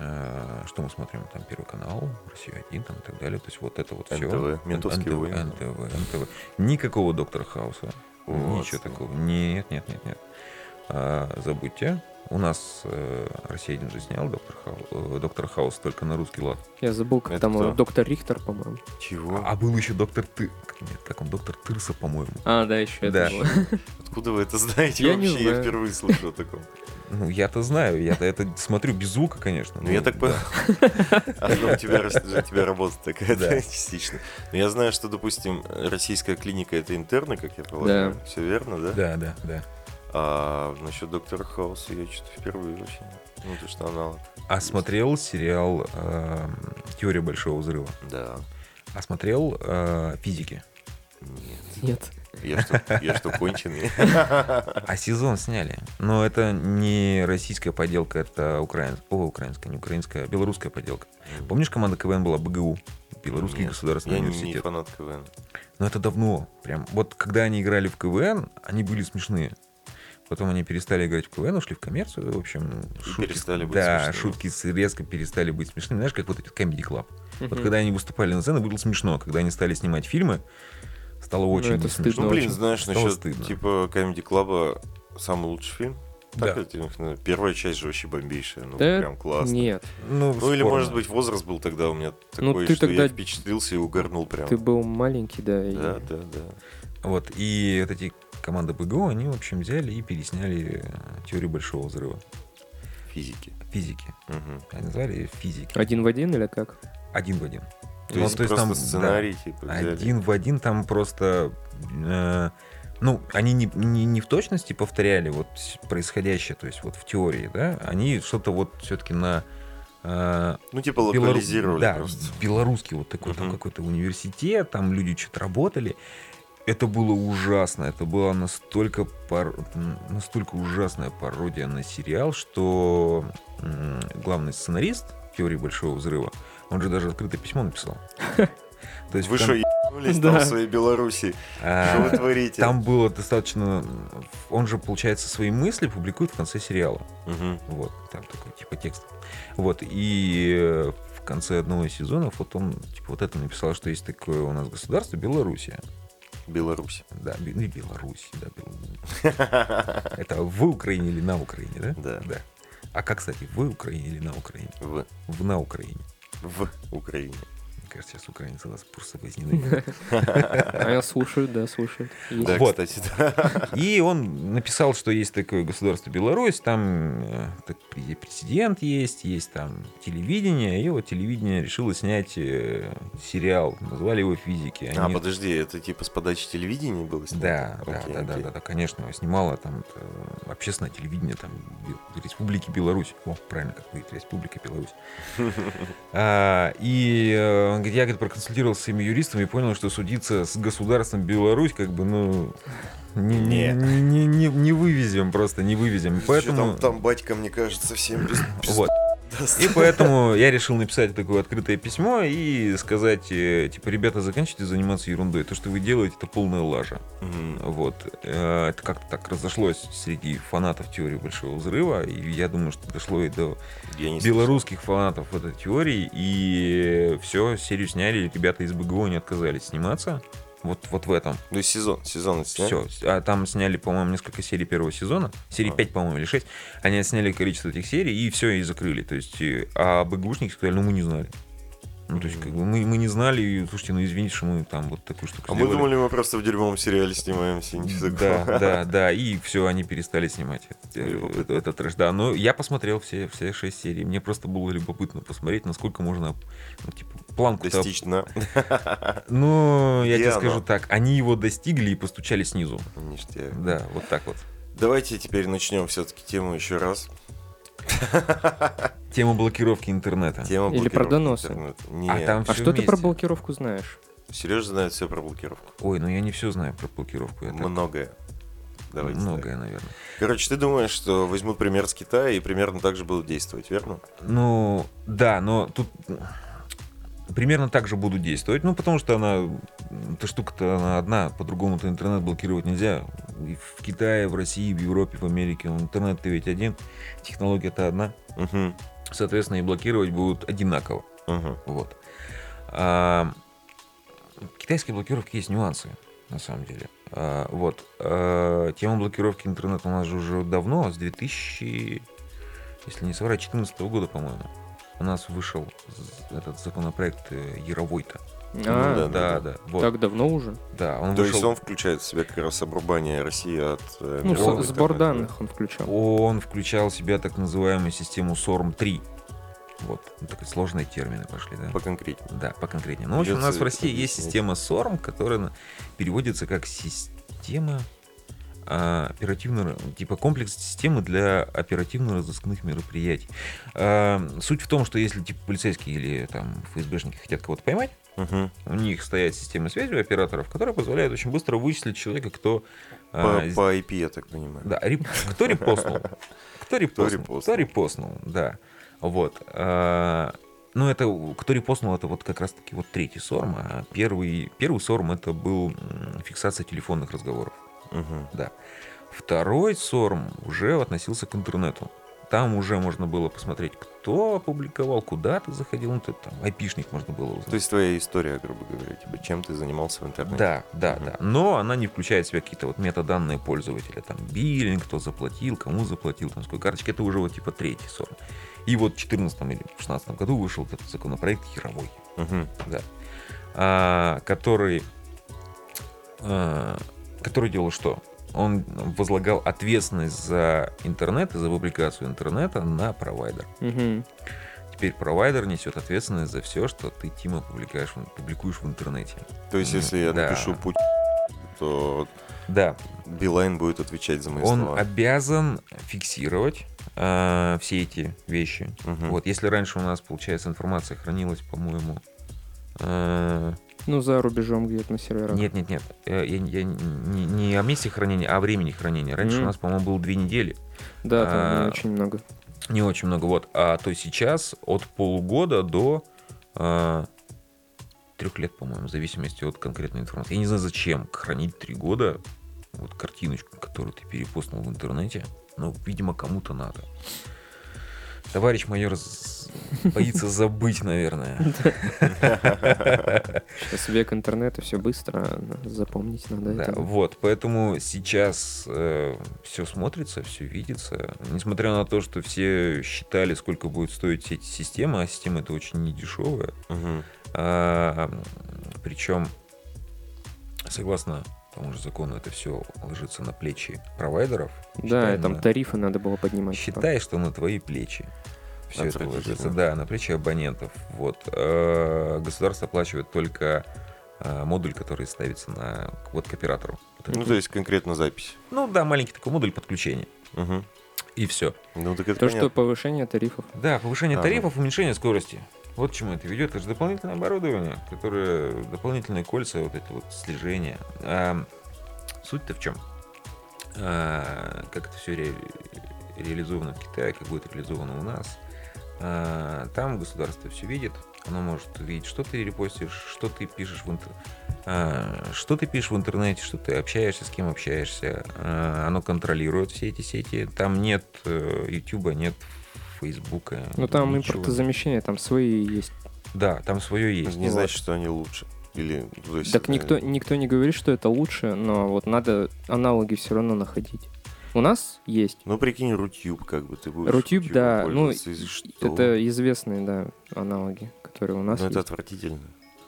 Э, Что мы смотрим? Там Первый канал, Россия 1 там, и так далее. То есть вот это вот все. НТВ, «Ментовские войны». НТВ, НТВ. Никакого доктора Хауса. Вот. Ничего такого. Нет, нет, нет, нет. А, забудьте. У нас э, Россия один же снял Доктор, Хау, э, Доктор Хаус только на русский лад. Я забыл, как Это там кто? э, доктор Рихтер, по-моему. Чего? А был еще Доктор Ты... Нет, как он, Доктор Тырса, по-моему. А, да, еще это Да. было. Откуда вы это знаете Я не вообще? Я знаю. впервые слышу о таком. Ну, я-то знаю, я-то это смотрю без звука, конечно. Ну, я так да. понял. А, ну, у тебя, рас- у тебя работа такая, частично. Но я знаю, что, допустим, российская клиника это интерны, как я полагаю. Да. Все верно, да? Да, да, да. А насчет доктора Хауса я что-то впервые вообще. Ну, то, что аналог. А смотрел сериал эм, «Теория большого взрыва»? Да. А смотрел э, «Физики»? Нет. Нет. Я что, я что, конченый? А сезон сняли. Но это не российская поделка, это украинская. О, украинская, не украинская, а белорусская поделка. Помнишь, команда КВН была БГУ? Белорусский Нет, государственный Я не- не университет. фанат КВН. Но это давно. Прям. Вот когда они играли в КВН, они были смешные. Потом они перестали играть в КВН, ушли в коммерцию, в общем. И перестали быть Да, смешными. шутки резко перестали быть смешными. Знаешь, как вот этот Comedy Club. Вот Мгм. когда они выступали на сцене, было смешно. а Когда они стали снимать фильмы, стало очень Ну, это смешно. стыдно Ну, блин, очень. знаешь, Стало насчет стыдно. типа Comedy Club самый лучший фильм? Да. Так ведь, ну, Первая часть же вообще бомбейшая. Ну, Да прям классно. Нет, Ну, Ну или, может быть, возраст был тогда у меня Ну, такой, ты что тогда- я впечатлился и угорнул прям. ты был маленький, да. и- Да, да, да. Вот, и вот эти команды БГУ, они, в общем, взяли и пересняли э, теорию большого взрыва. Физики. Физики. Мгм. Они назвали физики. Один в один или как? Один в один. То Ну, есть то есть просто там, сценарий, типа, да, взяли. один в один там просто... э, ну, они не, не, не в точности повторяли вот происходящее, то есть вот в теории, да, они что-то вот все-таки на... э, Ну, типа белору- локализировали да, просто. белорусский вот такой, там Мгм. какой-то университет, там люди что-то работали. Это было ужасно, это была настолько, пар- настолько ужасная пародия на сериал, что главный сценарист теории большого взрыва, он же даже открытое письмо написал. То есть Вы что, ебанулись там в своей Беларуси? а, Что вы творите? Там было достаточно... Он же, получается, свои мысли публикует в конце сериала. Вот, там такой типа текст. Вот, и э, в конце одного из сезонов вот он типа вот это написал, что есть такое у нас государство Белоруссия. Беларусь. Да, ну и Беларусь, да. Бел- Это в Украине или на Украине, да? Да. Да. А как, кстати, в Украине или на Украине? В, В на Украине. В Украине. Кажется, сейчас украинцы нас просто возненавидят. А я слушаю, да, слушаю. Вот. кстати, да. И он написал, что есть такое государство Беларусь, там э, президент есть, есть там телевидение, и вот телевидение решило снять э, сериал, назвали его «Физики». А, подожди, это типа с подачи телевидения было снято? Да, да, Окей, да, да, да, да, конечно, снимала там э, общественное телевидение там Республики Беларусь. О, правильно, как будет Республика Беларусь. А, И он говорит, я говорит, проконсультировался с своими юристами и понял, что судиться с государством Беларусь, как бы, ну, не, не, Не. не, не- вывезем просто, не вывезем. Поэтому, там, там батька, мне кажется, без... без- вот. И поэтому я решил написать такое открытое письмо и сказать, э, типа, ребята, заканчивайте заниматься ерундой. То, что вы делаете, это полная лажа. Вот. Э, Это как-то так разошлось среди фанатов теории Большого Взрыва, и я думаю, что дошло и до белорусских фанатов этой теории, и все, серию сняли, ребята из БГО не отказались сниматься. Вот, вот в этом. Ну, сезон, сезон сняли? Все. А там сняли, по-моему, несколько серий первого сезона. Серии А. 5, по-моему, или 6. Они отсняли количество этих серий, и все, и закрыли. То есть, а БГУшники сказали, ну мы не знали. Ну, то есть, как бы мы, мы не знали, и, слушайте, ну извините, что мы там вот такую штуку А мы сделали. думали, мы просто в дерьмовом сериале снимаемся, ничего Да, такого. да, да, и все, они перестали снимать это- Любопытно. это- этот трэш. Да, но я посмотрел все, все шесть серий. Мне просто было любопытно посмотреть, насколько можно, ну, типа, планку Достичь дна. Ну, я Где тебе оно? скажу так, они его достигли и постучали снизу. Ништяк. Да, вот так вот. Давайте теперь начнем все-таки тему еще раз. Тема блокировки интернета. Тема Или про доносы. интернета. А там А что ты про вместе. блокировку знаешь? Сережа знает все про блокировку. Ой, ну я не все знаю про блокировку. Я так- Многое. Давайте Многое, так. наверное. Короче, ты думаешь, что возьмут пример с Китая и примерно так же будут действовать, верно? Ну, да, но тут примерно так же будут действовать. Ну, потому что она, эта штука-то она одна, по-другому-то интернет блокировать нельзя. В Китае, в России, в Европе, в Америке интернет-то ведь один, технология-то одна. Угу. Соответственно, и блокировать будут одинаково. Угу. Вот. А, китайской блокировки есть нюансы, на самом деле. А, вот. А, тема блокировки интернета у нас же уже давно, с 2000 если не соврать, 2014 года, по-моему, у нас вышел этот законопроект э, Яровой-то. А, да, да, да. Вот. так давно уже? Да, он То вышел. есть он включает в себя как раз обрубание России от э, Ну, мирового с- сбор да? данных он включал. Он включал в себя так называемую систему SORM-3. Вот, ну, такие сложные термины пошли, да? Поконкретнее. Да, поконкретнее. Ну, в общем, у нас в России есть система SORM, которая переводится как система а, оперативно, типа комплекс системы для оперативно-розыскных мероприятий. А, суть в том, что если типа полицейские или там ФСБшники хотят кого-то поймать, Мгм. у них стоят системы связи у операторов, которые позволяют очень быстро вычислить человека, кто По, а, по IP, я так понимаю. да, реп- кто репостнул? Кто репостнул? Кто репостнул, да. Вот. а, Ну, это кто репостнул, это вот как раз-таки вот третий сорм, а первый, первый сорм это был фиксация телефонных разговоров. Мгм. Да. Второй сорм уже относился к интернету. Там уже можно было посмотреть, кто опубликовал, куда ты заходил, ну, ты там айпишник можно было узнать. То есть твоя история, грубо говоря, типа, чем ты занимался в интернете. Да, да, Мгм. да. Но она не включает в себя какие-то вот метаданные пользователя. Там биллинг, кто заплатил, кому заплатил, там с какой карточки. Это уже вот типа третий сорт. И вот в 2014 или 2016 году вышел этот законопроект Яровой, Мгм. да, а, который, а, который делал что? Он возлагал ответственность за интернет и за публикацию интернета на провайдер. Мгм. Теперь провайдер несет ответственность за все, что ты, Тима, публикуешь, в- публикуешь в интернете. То есть, если я Да. напишу путь, то Да, Билайн будет отвечать за мои он слова. обязан фиксировать а, все эти вещи. Мгм. Вот, если раньше у нас, получается, информация хранилась, по-моему, а, Ну, за рубежом где-то на серверах. нет, нет, нет, э, я, я не, не о месте хранения, а о времени хранения. Раньше Мгм. у нас, по-моему, было две недели, Да, там А, не очень много. не очень много, вот. А то сейчас от полугода до трех лет, по-моему, в зависимости от конкретной информации. Я не знаю, зачем хранить три года вот картиночку, которую ты перепостнул в интернете. Но, видимо, кому-то надо. Товарищ майор боится забыть, наверное. Сейчас век интернета, все быстро, а запомнить надо Да, это. вот, поэтому сейчас все смотрится, все видится. Несмотря на то, что все считали, сколько будет стоить все эти системы, а система это очень недешевая. Мгм. причем, согласно тому же закону, это все ложится на плечи провайдеров. Да, Считай, и там на- тарифы надо было поднимать. Считай, что на твои плечи. Все это ложится, да, на плечи абонентов. Вот. Э, Государство оплачивает только э, модуль, который ставится на вот к оператору. Ну, то есть конкретно запись. Ну да, маленький такой модуль подключения. Мгм. И все. Ну, так это То, что понятно. повышение тарифов. Да, повышение А, тарифов, уменьшение скорости. Вот к чему это ведет. Это же дополнительное оборудование, которое дополнительные кольца, вот это вот слежение. А, суть-то в чем? А, как это все реализовано в Китае, как будет реализовано у нас. А, там государство все видит, оно может видеть, что ты репостишь, что ты пишешь в интернете. Что ты пишешь в интернете, что ты общаешься, с кем общаешься. А, Оно контролирует все эти сети. Там нет YouTube, нет Фейсбука. Ну, там ничего. импортозамещение, там свои есть. Да, там свое есть. Не Вот. значит, что они лучше. Или, то есть Так это- никто, никто не говорит, что это лучше, но вот надо аналоги все равно находить. У нас есть. Ну, прикинь, Рутюб, как бы ты будешь Рутюб, да, ну? Это известные, да, аналоги, которые у нас Ну, это есть.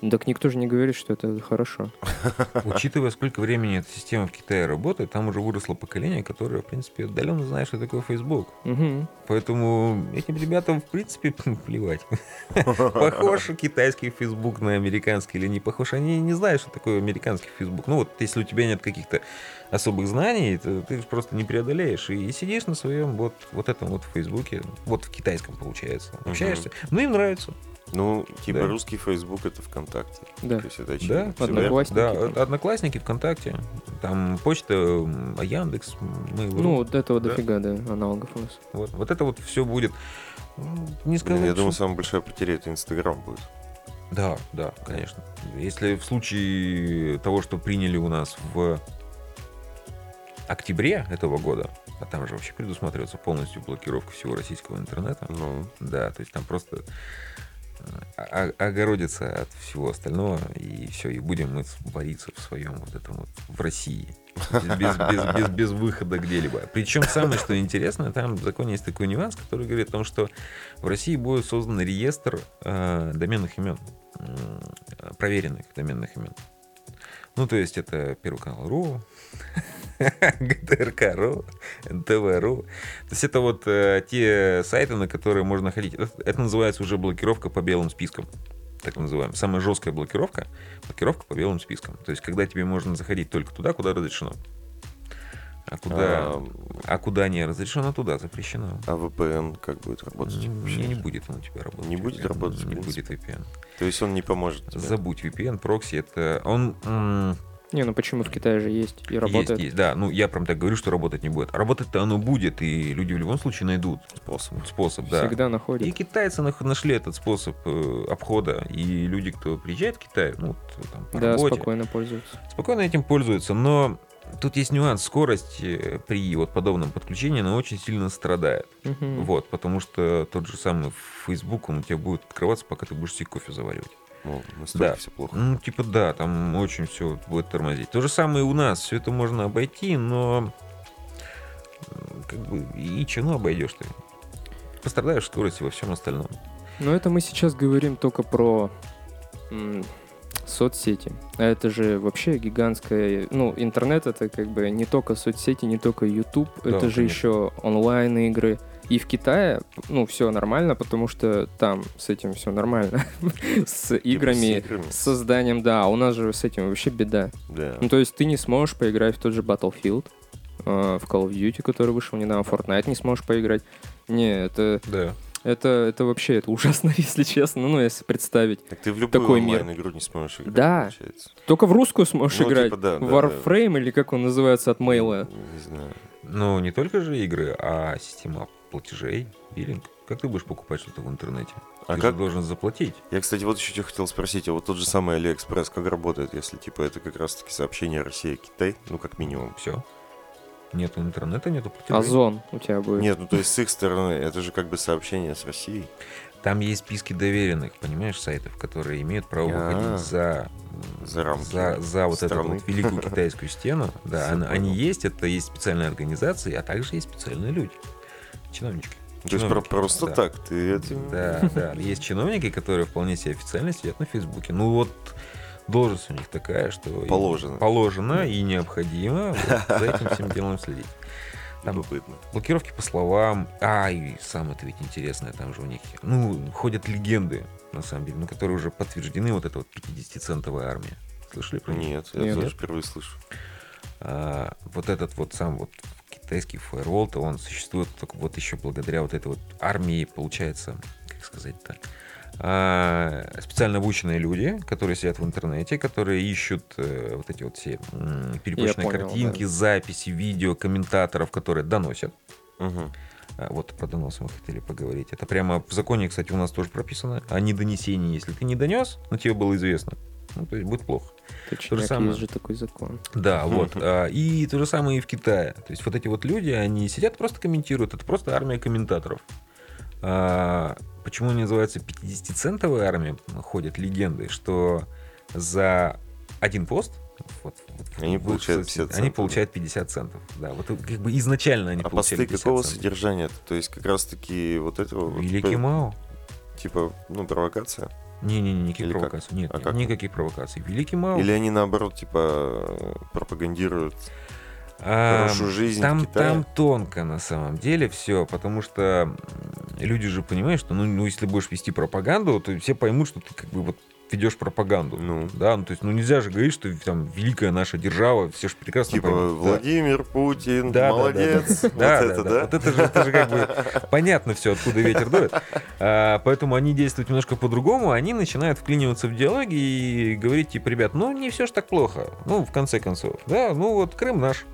Отвратительно. Так никто же не говорит, что это хорошо. Учитывая, сколько времени эта система в Китае работает, там уже выросло поколение, которое, в принципе, отдаленно знает, что такое Facebook. Мгм. Поэтому этим ребятам, в принципе, плевать. Похож китайский Facebook на американский или не похож, они не знают, что такое американский Facebook. Ну вот, если у тебя нет каких-то особых знаний, то ты просто не преодолеешь. И сидишь на своем вот, вот этом вот в Фейсбуке, вот в китайском получается, общаешься. Ну, им нравится. Ну, типа Да. русский Facebook это ВКонтакте. Да. То есть это Да, очевидно. Одноклассники. Да, одноклассники, ВКонтакте, там почта, Яндекс, Mail.ru. Ну, вот этого Да. дофига, да, аналогов у нас. вот, вот это вот все будет. м, Не Блин, сказать, я думаю, что- самая большая потеря это Инстаграм будет. Да, да, конечно. Если в случае того, что приняли у нас в октябре этого года, а там же вообще предусматривается полностью блокировка всего российского интернета, Ну, да, то есть там просто... э, огородиться от всего остального, и все, и будем мы вариться в своем вот этом вот, в России. Без, без, без, без выхода где-либо. Причем самое, что интересно, там в законе есть такой нюанс, который говорит о том, что в России будет создан реестр э, доменных имен, м, проверенных доменных имен. Ну, то есть это Первый канал РУ, ГТРК.ру, НТВ.ру. То есть это вот э, те сайты, на которые можно ходить. Это, это называется уже блокировка по белым спискам. Так называемая. Самая жесткая блокировка. Блокировка по белым спискам. То есть когда тебе можно заходить только туда, куда разрешено. А куда, А, а куда не разрешено, туда запрещено. а VPN как будет работать? Вообще? Не будет он у тебя работать. Не будет VPN. работать, Не будет VPN. То есть он не поможет тебе? Забудь VPN, прокси, это он м, Не, ну почему в Китае же есть и работает? Есть, есть, да. Ну, я прям так говорю, что работать не будет. А работать-то оно будет, и люди в любом случае найдут способ. Способ, да. Всегда И находит. китайцы нашли этот способ э, обхода. И люди, кто приезжает в Китай, ну, там, по Да, работе, спокойно пользуются. спокойно этим пользуются. Но тут есть нюанс. Скорость э, при вот подобном подключении, она очень сильно страдает. Мгм. Вот, потому что тот же самый Facebook, он у тебя будет открываться, пока ты будешь себе кофе заваривать. Ну, настолько Да. все плохо. Ну, типа, да, там очень все будет тормозить. То же самое и у нас. Все это можно обойти, но как бы и че, ну обойдешь ты. Пострадаешь в скорости во всем остальном. Но это мы сейчас говорим только про соцсети. А это же вообще гигантская... Ну, интернет это как бы не только соцсети, не только YouTube. Да, это же конечно. еще онлайн-игры. И в Китае, ну, все нормально, потому что там с этим все нормально. С Типа играми, играми. с созданием, да. А у нас же с этим вообще беда. Да. Ну, то есть ты не сможешь поиграть в тот же Battlefield, э, в Call of Duty, который вышел недавно, в Fortnite не сможешь поиграть. Не, это, Да. это, это вообще это ужасно, если честно. Ну, если представить. Так ты в любую такой мир. онлайн-игру не сможешь играть, Да. получается. Только в русскую сможешь Ну, играть. типа, да, да, Warframe или как он называется от Мейла. Не знаю. Но не только же игры, а система платежей, биллинг. Как ты будешь покупать что-то в интернете? А ты как- же должен заплатить. Я, кстати, вот еще тебя хотел спросить, а вот тот же самый Алиэкспресс, как работает, если, типа, это как раз-таки сообщение Россия-Китай, ну, как минимум? Все. Нету интернета, нету платежей. Озон у тебя будет. Нет, ну, то есть с их стороны, это же как бы сообщение с Россией. Там есть списки доверенных, понимаешь, сайтов, которые имеют право А. выходить за, За рамки за, за вот эту страны. вот великую китайскую стену. Да, они, есть, это есть специальные организации, а также есть специальные люди. Чиновнички. То есть про- просто да. так, ты это... Да, да. Есть чиновники, которые вполне себе официально сидят на Фейсбуке. Ну вот должность у них такая, что Положено. положено и необходимо вот за этим всем делом следить. Там Любопытно. блокировки по словам. А, и самое это ведь интересное, там же у них, ну, ходят легенды, на самом деле, ну, которые уже подтверждены, вот эта вот 50-центовая армия. Слышали про них? Нет, я тоже впервые слышу. А, вот этот вот сам вот китайский фаервол-то, он существует только вот еще благодаря вот этой вот армии, получается, как сказать-то, а, специально обученные люди, которые сидят в интернете, которые ищут э, вот эти вот все перепущенные понял, картинки, да. записи, видео, комментаторов, которые доносят. А, Вот про донос мы хотели поговорить. Это прямо в законе, кстати, у нас тоже прописано. О недонесении. Если ты не донес, но тебе было известно, ну, то есть будет плохо. Точняк, самое. есть же такой закон. Да, вот. А, И то же самое и в Китае. То есть вот эти вот люди, они сидят, просто комментируют. Это просто армия комментаторов. А, Почему они называются 50-центовая армия? Ходят легенды, что за один пост вот, вот, Они получают соцсети- 50 Они центов. получают 50 центов. Да, вот как бы изначально они А посты получали 50 какого центов. содержания? То есть как раз-таки вот этого... вот Великий типа- Мао. Типа, ну, провокация? Не-не-не, никаких Или как? провокаций. Нет, А нет, как? никаких провокаций. Великий Мао. Или они, наоборот, типа, пропагандируют А, хорошую жизнь там, там тонко на самом деле все, потому что люди же понимают, что ну, ну, если будешь вести пропаганду, то все поймут, что ты как бы вот ведешь пропаганду. Ну. Да, ну то есть, ну нельзя же говорить, что там великая наша держава, все же прекрасно Типа, поймут. Да. Владимир Путин, Да, да, да, молодец. да, Вот да, это, да, да? Вот это же, это же как бы понятно все, откуда ветер дует. А, поэтому они действуют немножко по-другому. Они начинают вклиниваться в диалоги и говорить, типа, ребят, ну не все ж так плохо. Ну, в конце концов. Да, ну вот Крым наш.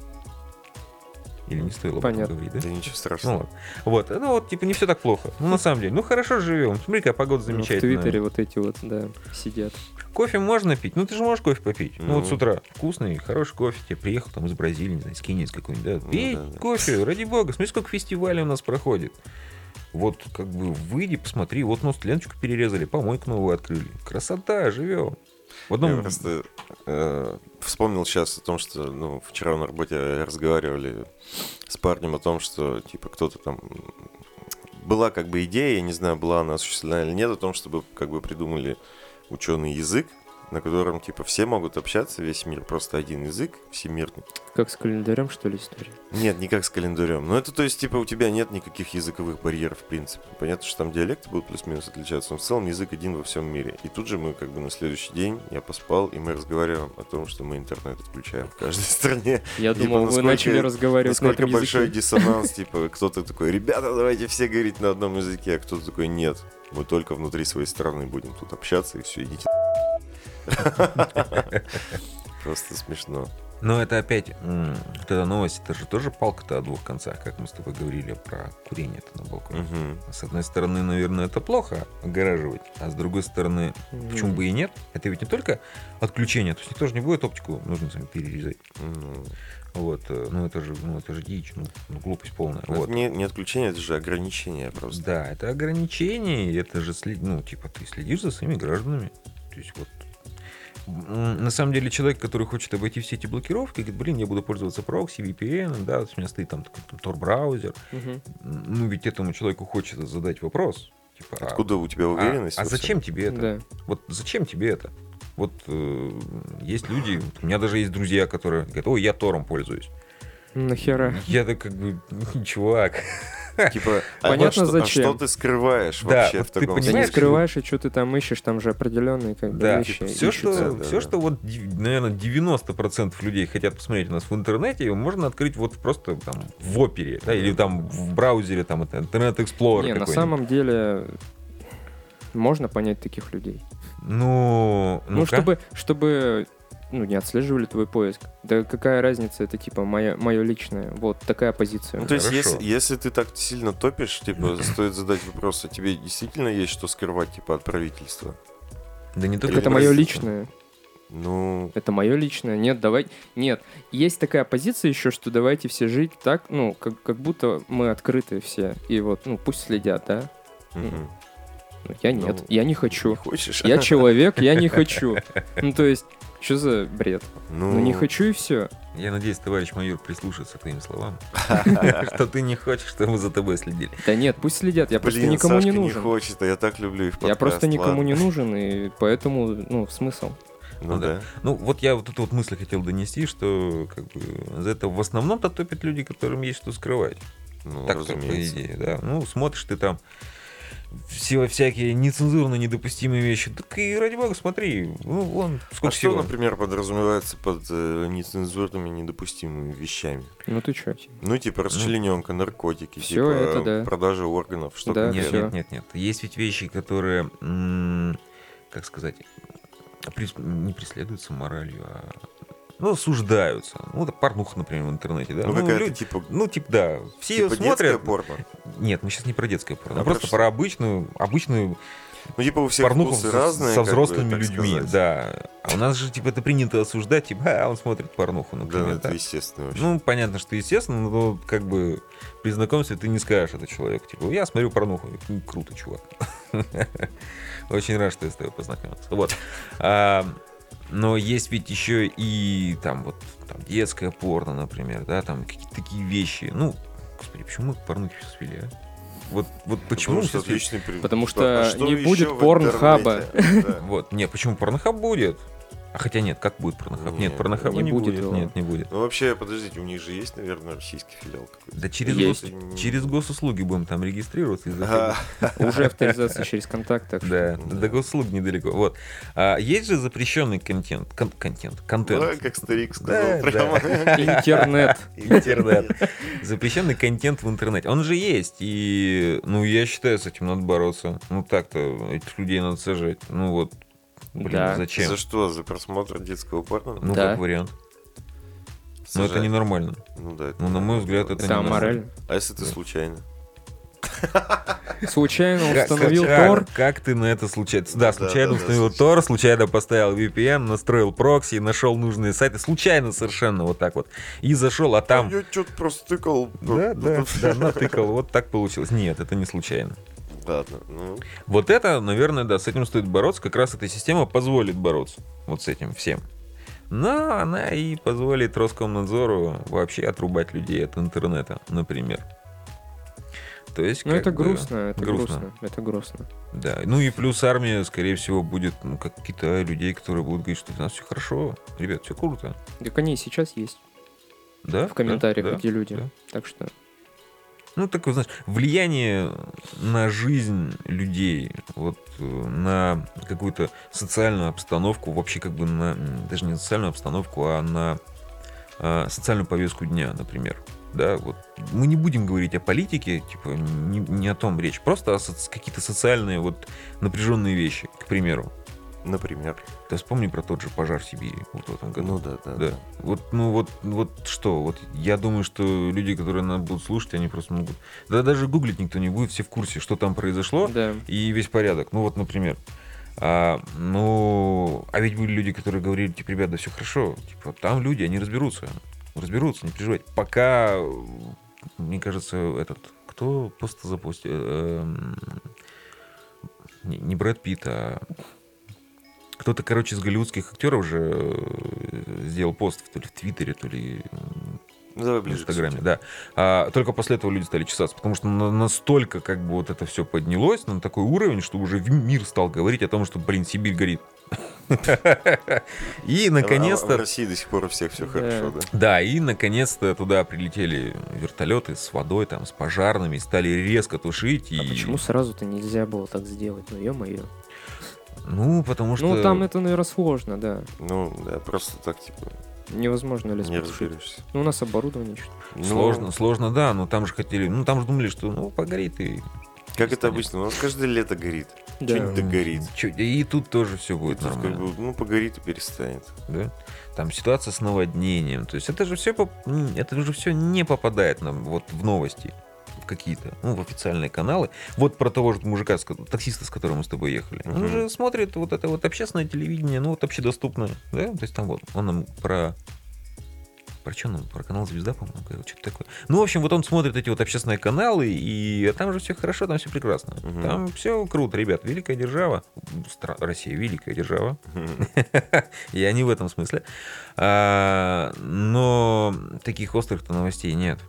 Или не стоило об этом Понятно. говорить, да? Да ничего Ну страшного. ладно. Вот, ну вот, типа, не все так плохо. Ну, на самом деле. Ну, хорошо живем. Смотри, какая погода Ну, в замечательная. Твиттере вот эти вот, да, сидят. Кофе можно пить? Ну, ты же можешь кофе попить. Ну, Ну. вот с утра вкусный, хороший кофе. Тебе приехал там из Бразилии, не знаю, из Кении из какой-нибудь, да? Ну, Пей да, да. кофе, ради бога. Смотри, сколько фестивалей у нас проходит. Вот как бы выйди, посмотри, вот нос леночку перерезали, помойку новую открыли. Красота, живем. В одном... Я просто э, вспомнил сейчас о том, что ну, вчера на работе разговаривали с парнем о том, что типа кто-то там была как бы идея, я не знаю, была она осуществлена или нет, о том, чтобы как бы придумали ученый язык, на котором, типа, все могут общаться, весь мир просто один язык, всемирный. Как с календарем, что ли, история? Нет, не как с календарем. Но это, то есть, типа, у тебя нет никаких языковых барьеров, в принципе. Понятно, что там диалекты будут плюс-минус отличаться, но в целом язык один во всем мире. И тут же мы, как бы, на следующий день, я поспал, и мы разговариваем о том, что мы интернет отключаем в каждой стране. Я Типа, думал, вы начали разговаривать на Насколько этом большой языке. диссонанс, типа, кто-то такой, ребята, давайте все говорить на одном языке, а кто-то такой, нет, мы только внутри своей страны будем тут общаться, и все, идите. Просто смешно. Но это опять, вот эта новость, это же тоже палка-то о двух концах, как мы с тобой говорили про курение на балконе. Мгм. С одной стороны, наверное, это плохо огораживать, а с другой стороны, почему бы и нет? Это ведь не только отключение, то есть никто же не будет оптику нужно сами перерезать. Ну, Вот, э, ну это же, ну это же дичь, ну, ну, глупость полная. это Вот. не, не отключение, это же ограничение просто. Да, это ограничение, это же, след- ну, типа, ты следишь за своими гражданами. То есть вот на самом деле человек, который хочет обойти все эти блокировки, говорит, блин, я буду пользоваться прокси, VPN, да, вот у меня стоит там, такой, там Tor-браузер. Мгм. Ну, ведь этому человеку хочется задать вопрос. Типа, а- Откуда у тебя а- уверенность? А, всем? зачем тебе это? Да. Вот зачем тебе это? Вот э, есть люди, у меня даже есть друзья, которые говорят, ой, я Тором пользуюсь. Нахера? Я так как бы, чувак, Типа, а Понятно, что- а зачем. что ты скрываешь Да, вообще в ты таком Ты не скрываешь, и что ты там ищешь, там же определенные как бы, Да, вещи типа, все, что, да, все, да. что вот, наверное, 90% людей хотят посмотреть у нас в интернете, можно открыть вот просто там в опере, да, или там в браузере, там Explorer Не, на самом деле можно понять таких людей. Ну, Ну, ну-ка. чтобы, чтобы ну, не отслеживали твой поиск. Да какая разница, это типа моя, мое личное. Вот такая позиция. Ну, то есть, Хорошо. если, если ты так сильно топишь, типа, стоит задать вопрос, а тебе действительно есть что скрывать, типа, от правительства? Да не только это мое личное. Ну, Это мое личное. Нет, давай. Нет. Есть такая позиция еще, что давайте все жить так, ну, как, как будто мы открыты все. И вот, ну, пусть следят, да? Ну, я нет. Ну, я не не хочу. хочешь? Я человек, я не хочу. Ну, то есть, что за бред? Ну, Ну, не хочу и все. Я надеюсь, товарищ майор прислушается к твоим словам. Что ты не хочешь, чтобы мы за тобой следили. Да нет, пусть следят. Я просто никому не не нужен. хочет, а я так люблю их Я просто никому не нужен, и поэтому, ну, смысл. Ну Ну да. Ну, вот я вот эту вот мысль хотел донести, что как бы за это в основном-то топят люди, которым есть что скрывать. Ну, так по разумеется. идее, да. Ну, смотришь ты там все всякие нецензурно недопустимые вещи. Так и ради бога, смотри, ну, вон, А сколько что, всего. например, подразумевается под э, нецензурными, недопустимыми вещами? Ну ты чё? Ну, типа расчлененка, наркотики, Всё типа это да. продажа органов, что Да, Нет, нет, нет, нет. Есть ведь вещи, которые, как сказать, не преследуются моралью, а ну, осуждаются. Ну, это порнуха, например, в интернете, да. Ну, какая-то люди- типа, ну, типа, да. Все ее типа детское смотрят. порно. Нет, мы сейчас не про детское порно, А а про просто про обычную, обычную Ну, типа у всех порнуху вкусы со, разные. со бы, взрослыми так людьми, сказать. да. А у нас же, типа, это принято осуждать, типа, а, он смотрит порнуху, Да, например. это да. естественно вообще. Ну, понятно, что естественно, но как бы при знакомстве ты не скажешь это человеку. Типа, я смотрю порнуху. «М, Круто, чувак. Очень рад, что я с тобой познакомился. Вот. Но есть ведь еще и там вот там детское порно, например, да, там какие-то такие вещи. Ну, господи, почему мы к порнухе все свели, а? Вот, вот почему Потому что отличный при- Потому А что не будет порнхаба. Да. Вот, не, почему порнохаб будет? А хотя нет, как будет порнохаб? Не, Нет, порнохаба не не, будет будет. Нет, не будет. Ну, вообще, подождите, у них же есть, наверное, российский филиал какой-то. Да через, Есть. гос- через госуслуги будем там регистрироваться. Уже авторизация через контакт. так что- Да, до госуслуг недалеко. Вот. А, есть же запрещенный контент. кон- контент. Контент. да, как старик сказал. Интернет. Интернет. Запрещенный контент в интернете. Он же есть. И, ну, я считаю, с этим надо бороться. Ну, так-то этих людей надо сажать. Ну, вот. Блин, Да. зачем? За что? За просмотр детского порно? Ну, Да. как вариант. Но это Сажать? ненормально. Ну да. это Ну, на мой взгляд, это Там мораль. А если ты Да. случайно? Случайно установил как- Тор. Как ты на это случайно... Да, случайно да, да, установил. Тор, случайно поставил VPN, настроил прокси, нашел нужные сайты. Случайно совершенно вот так вот. И зашел, а там... Я что-то просто тыкал. Да, да, да, натыкал. Вот так получилось. Нет, это не случайно. Ладно, ну, Вот это, наверное, да, с этим стоит бороться. Как раз эта система позволит бороться вот с этим всем. Но она и позволит Роскомнадзору вообще отрубать людей от интернета, например. То есть, Ну это бы, грустно, это грустно. грустно, это грустно. Да. Ну и плюс армия, скорее всего, будет ну, как какие-то людей, которые будут говорить, что у нас все хорошо. Ребят, все круто. Так они и сейчас есть Да? в комментариях Да, да, эти люди. да. Так что Ну, такое, знаешь, влияние на жизнь людей, вот э, на какую-то социальную обстановку, вообще как бы на, даже не социальную обстановку, а на а, социальную повестку дня, например. Да, вот мы не будем говорить о политике, типа не, не о том речь, просто о соц- какие-то социальные вот напряженные вещи, к примеру. Например. Ты вспомни про тот же пожар в Сибири вот в этом году. Ну да, да, Да. Вот, ну вот, вот что, вот я думаю, что люди, которые нас будут слушать, они просто могут. Да даже гуглить никто не будет, все в курсе, что там произошло, да. и весь порядок. Ну вот, например. А, ну, а ведь были люди, которые говорили, типа, ребят, да все хорошо. Типа, там люди, они разберутся. Разберутся, не переживайте. Пока, мне кажется, этот, кто пост запустил? Э, эм, Не, не Брэд Питт, а кто-то, короче, из голливудских актеров же э, сделал пост то ли в Твиттере, то ли Ну, давай в ближе. к Инстаграме, да. А, только после этого люди стали чесаться, потому что на- настолько как бы вот это все поднялось на такой уровень, что уже в- мир стал говорить о том, что, блин, Сибирь горит. И А- а В наконец-то, России до сих пор у всех все хорошо, да? да, и наконец-то туда прилетели вертолеты с водой, там, с пожарными, стали резко тушить. А почему сразу-то нельзя было так сделать? Ну, ё-моё. Ну, потому что... Ну, там это, наверное, сложно, да. Ну, да, просто так, типа, Невозможно лес не разберешься. Ну, у нас оборудование что Ну, Сложно, сложно, да, но там же хотели, ну там же думали, что ну погорит и Как это станет. обычно, у нас каждое лето горит. Да. Что-нибудь догорит. Чё- и тут тоже все И будет как нормально. бы, ну, погорит и перестанет. да? Там ситуация с наводнением. То есть это же все, это же все не попадает нам вот в новости какие-то, ну, в официальные каналы. Вот про того же мужика, таксиста, с которым мы с тобой ехали. Он Мгм. же смотрит вот это вот общественное телевидение, ну, вот общедоступное, да? То есть там вот он нам про про что нам? Про канал Звезда, по-моему, говорил, что-то такое. Ну, в общем, вот он смотрит эти вот общественные каналы, и там же все хорошо, там все прекрасно. Мгм. Там все круто, ребят. Великая держава. Стра- Россия великая держава. Я не в этом смысле. А, но таких острых-то новостей нет.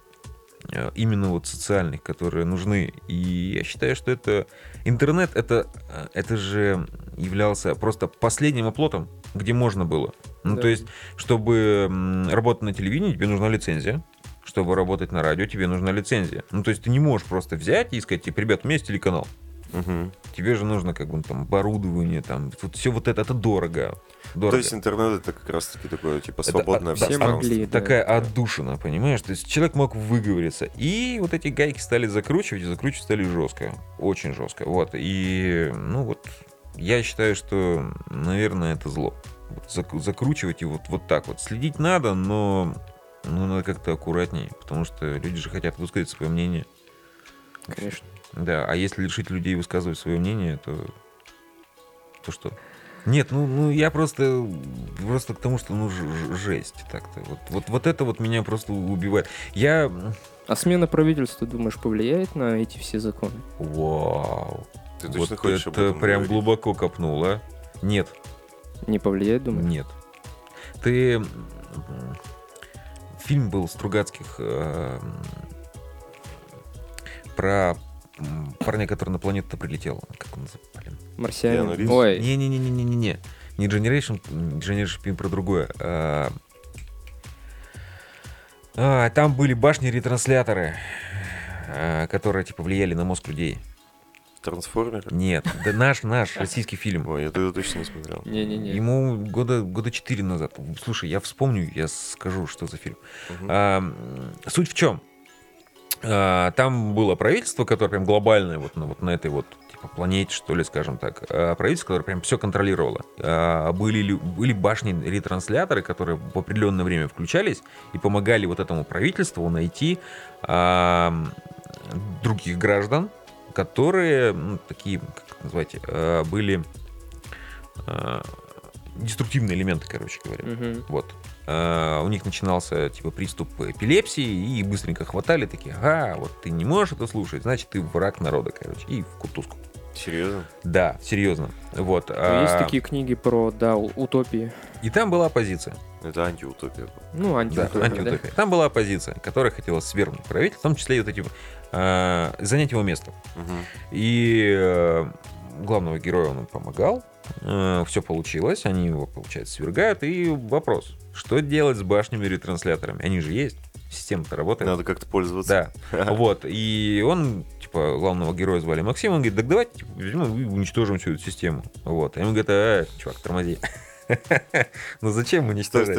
А, Именно вот социальных, которые нужны. И я считаю, что это... Интернет, это, а, это же являлся просто последним оплотом, где можно было. Ну, Да. то есть, чтобы работать на телевидении, тебе нужна лицензия. Чтобы работать на радио, тебе нужна лицензия. Ну, то есть, ты не можешь просто взять и сказать, типа, ребят, у меня есть телеканал. Мгм. Тебе же нужно как бы там оборудование, там вот все вот это, это дорого. дорого. То есть интернет это как раз таки такое, типа, Это, свободное да, Все пространство. могли. да, такая да. отдушина, понимаешь? То есть человек мог выговориться. И вот эти гайки стали закручивать, и закручивать стали жестко. Очень жестко. Вот. И, ну вот, я считаю, что, наверное, это зло. Вот закручивать и вот, вот так вот. Следить надо, но ну, надо как-то аккуратнее, потому что люди же хотят высказать свое мнение. Конечно. Да, а если лишить людей высказывать свое мнение, то, то что? Нет, ну, ну я просто, просто к тому, что ну ж- жесть так-то. Вот, вот, вот это вот меня просто убивает. Я, А смена правительства, думаешь, повлияет на эти все законы? вау, Ты вот точно хочешь об это этом прям говорить? глубоко копнул, а? Нет, Не повлияет, думаешь? нет. Ты фильм был Стругацких э, про парня, который на планету прилетел. Как он называется? Блин. Марсианин. Ой, Не-не-не-не-не-не. Не Generation, Generation Film про другое. А, а, там были башни-ретрансляторы, а, которые типа влияли на мозг людей. Трансформеры? Нет, да наш, наш российский фильм. Ой, я тогда точно не смотрел. не-не-не. Ему года, года 4 назад. Слушай, я вспомню, я скажу, что за фильм. Мгм. А, суть в чем? А, там было правительство, которое прям глобальное вот на, вот на этой вот типа планете, что ли, скажем так. А, правительство, которое прям все контролировало. А, были, были башни-ретрансляторы, которые в определенное время включались и помогали вот этому правительству найти а, других граждан, которые ну, такие, как это назвать, были деструктивные элементы, короче говоря. Мгм. Вот. Э, У них начинался типа приступ эпилепсии, и быстренько хватали такие, ага, вот ты не можешь это слушать, значит ты враг народа, короче, и в кутузку. Серьезно? Да, серьезно. Вот. Есть а, такие книги про, да, утопии. И там была оппозиция. Это антиутопия. Ну, Да, антиутопия, да? антиутопия. Там была оппозиция, которая хотела свергнуть правительство, в том числе и вот эти э, занять его место. Мгм. И э, главного героя он помогал. Все получилось, они его, получается, свергают. И вопрос, что делать с башнями-ретрансляторами? Они же есть, система-то работает. Надо как-то пользоваться. Да, вот. И он, типа, главного героя звали Максим, он говорит, так давайте типа, возьмем и уничтожим всю эту систему. Вот. А ему говорят, а, чувак, тормози. Ну зачем уничтожать?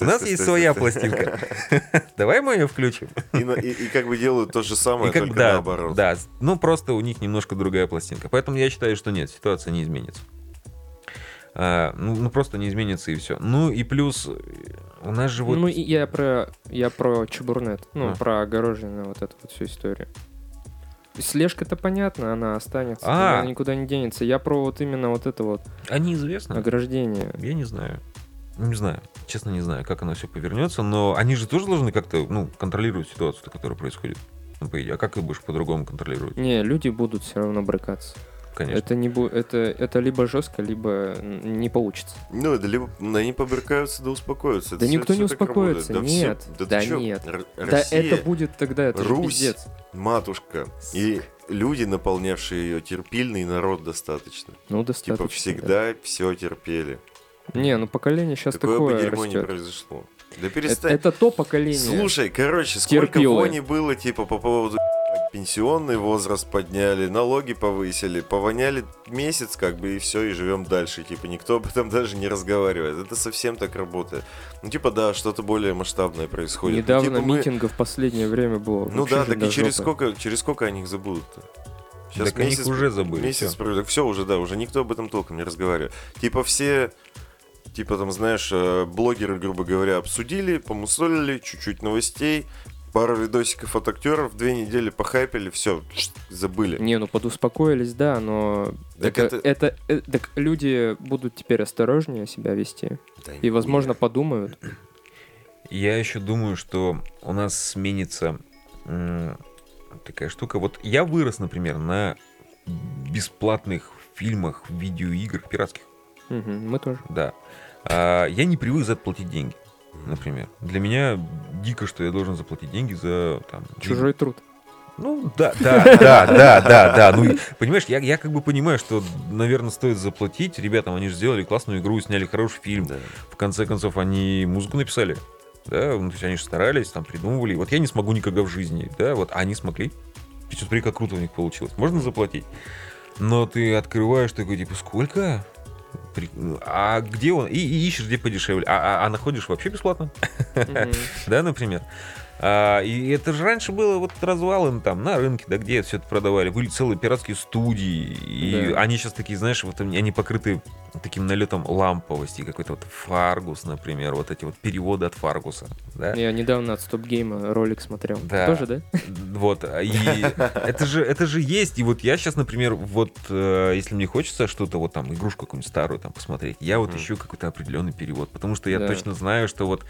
У нас есть своя пластинка. Давай мы ее включим. И, как бы делают то же самое, только наоборот. да, ну просто у них немножко другая пластинка. Поэтому я считаю, что нет, ситуация не изменится. А, ну, ну, просто не изменится и все. Ну и плюс э, у нас же вот Ну, я про, я про Чебурнет, ну, А. про огороженную вот эту вот всю историю. Слежка-то понятно, она останется, А. она никуда не денется. Я про вот именно вот это вот они известны. ограждение. Я не знаю. Не знаю, честно не знаю, как оно все повернется, но они же тоже должны как-то, ну, контролировать ситуацию, которая происходит. Ну, по идее. А как ты будешь по-другому контролировать? Не, люди будут все равно брыкаться. Конечно. Это не бу- это, это либо жестко, либо не получится. Ну, это либо они побрыкаются, да успокоятся. Да Это никто всё- не успокоится, Да все- нет, да, ты да чё? нет. Р- Да Россия, это будет тогда, это же Русь. пиздец. матушка. И люди, наполнявшие ее, терпильный народ достаточно. Ну, достаточно. Типа да. всегда все терпели. Не, ну поколение сейчас Такое такое бы дерьмо не растет. произошло. Да Это, перестань. это то поколение. Слушай, короче, сколько Терпилы. вони было, типа, по поводу пенсионный возраст подняли, налоги повысили, повоняли месяц, как бы, и все, и живем дальше. Типа, никто об этом даже не разговаривает. Это совсем так работает. Ну, типа, да, что-то более масштабное происходит. Ну, Недавно типа, мы- митингов в последнее время было. Ну да, так и через сколько, через сколько они их забудут-то? Так они их уже забыли, Месяц всё. пройдет. Все уже, да, уже никто об этом толком не разговаривает. Типа все, типа там, знаешь, э, блогеры, грубо говоря, обсудили, помусолили, чуть-чуть новостей, пару видосиков от актеров, две недели похайпили, все, забыли. Не, ну подуспокоились, да, но Так это, это- это, э, так люди будут теперь осторожнее себя вести. Да И, возможно, подумают. Я еще думаю, что у нас сменится такая штука. Вот я вырос, например, на бесплатных фильмах, видеоиграх пиратских. Мгм, мы тоже. Да. А, я не привык за это платить деньги, например. Для меня дико, что я должен заплатить деньги за там. Чужой труд. Ну, да, да, да, да, да, да. Ну, понимаешь, я, я как бы понимаю, что, наверное, стоит заплатить. Ребятам они же сделали классную игру, сняли хороший фильм. Да. В конце концов, они музыку написали. Да, ну, то есть они же старались, там придумывали. Вот я не смогу никогда в жизни, да, вот а они смогли. И что, смотри, как круто у них получилось. Можно заплатить. Но ты открываешь такой, типа, сколько? А где он? И, и ищешь, где подешевле. А, а- а находишь вообще бесплатно? Мгм. да, например. А, и это же раньше было вот развалом там на рынке, да, где все это продавали. Были целые пиратские студии. И Да. они сейчас такие, знаешь, вот они покрыты таким налетом ламповости. Какой-то вот Фаргус, например, вот эти вот переводы от Фаргуса. Да? Я недавно от Стоп Гейма ролик смотрел. Да. Тоже, да? Вот, и это же, это же есть. И вот я сейчас, например, вот э, если мне хочется что-то, вот там, игрушку какую-нибудь старую там посмотреть, я вот ищу какой-то определенный перевод. Потому что я точно знаю, что вот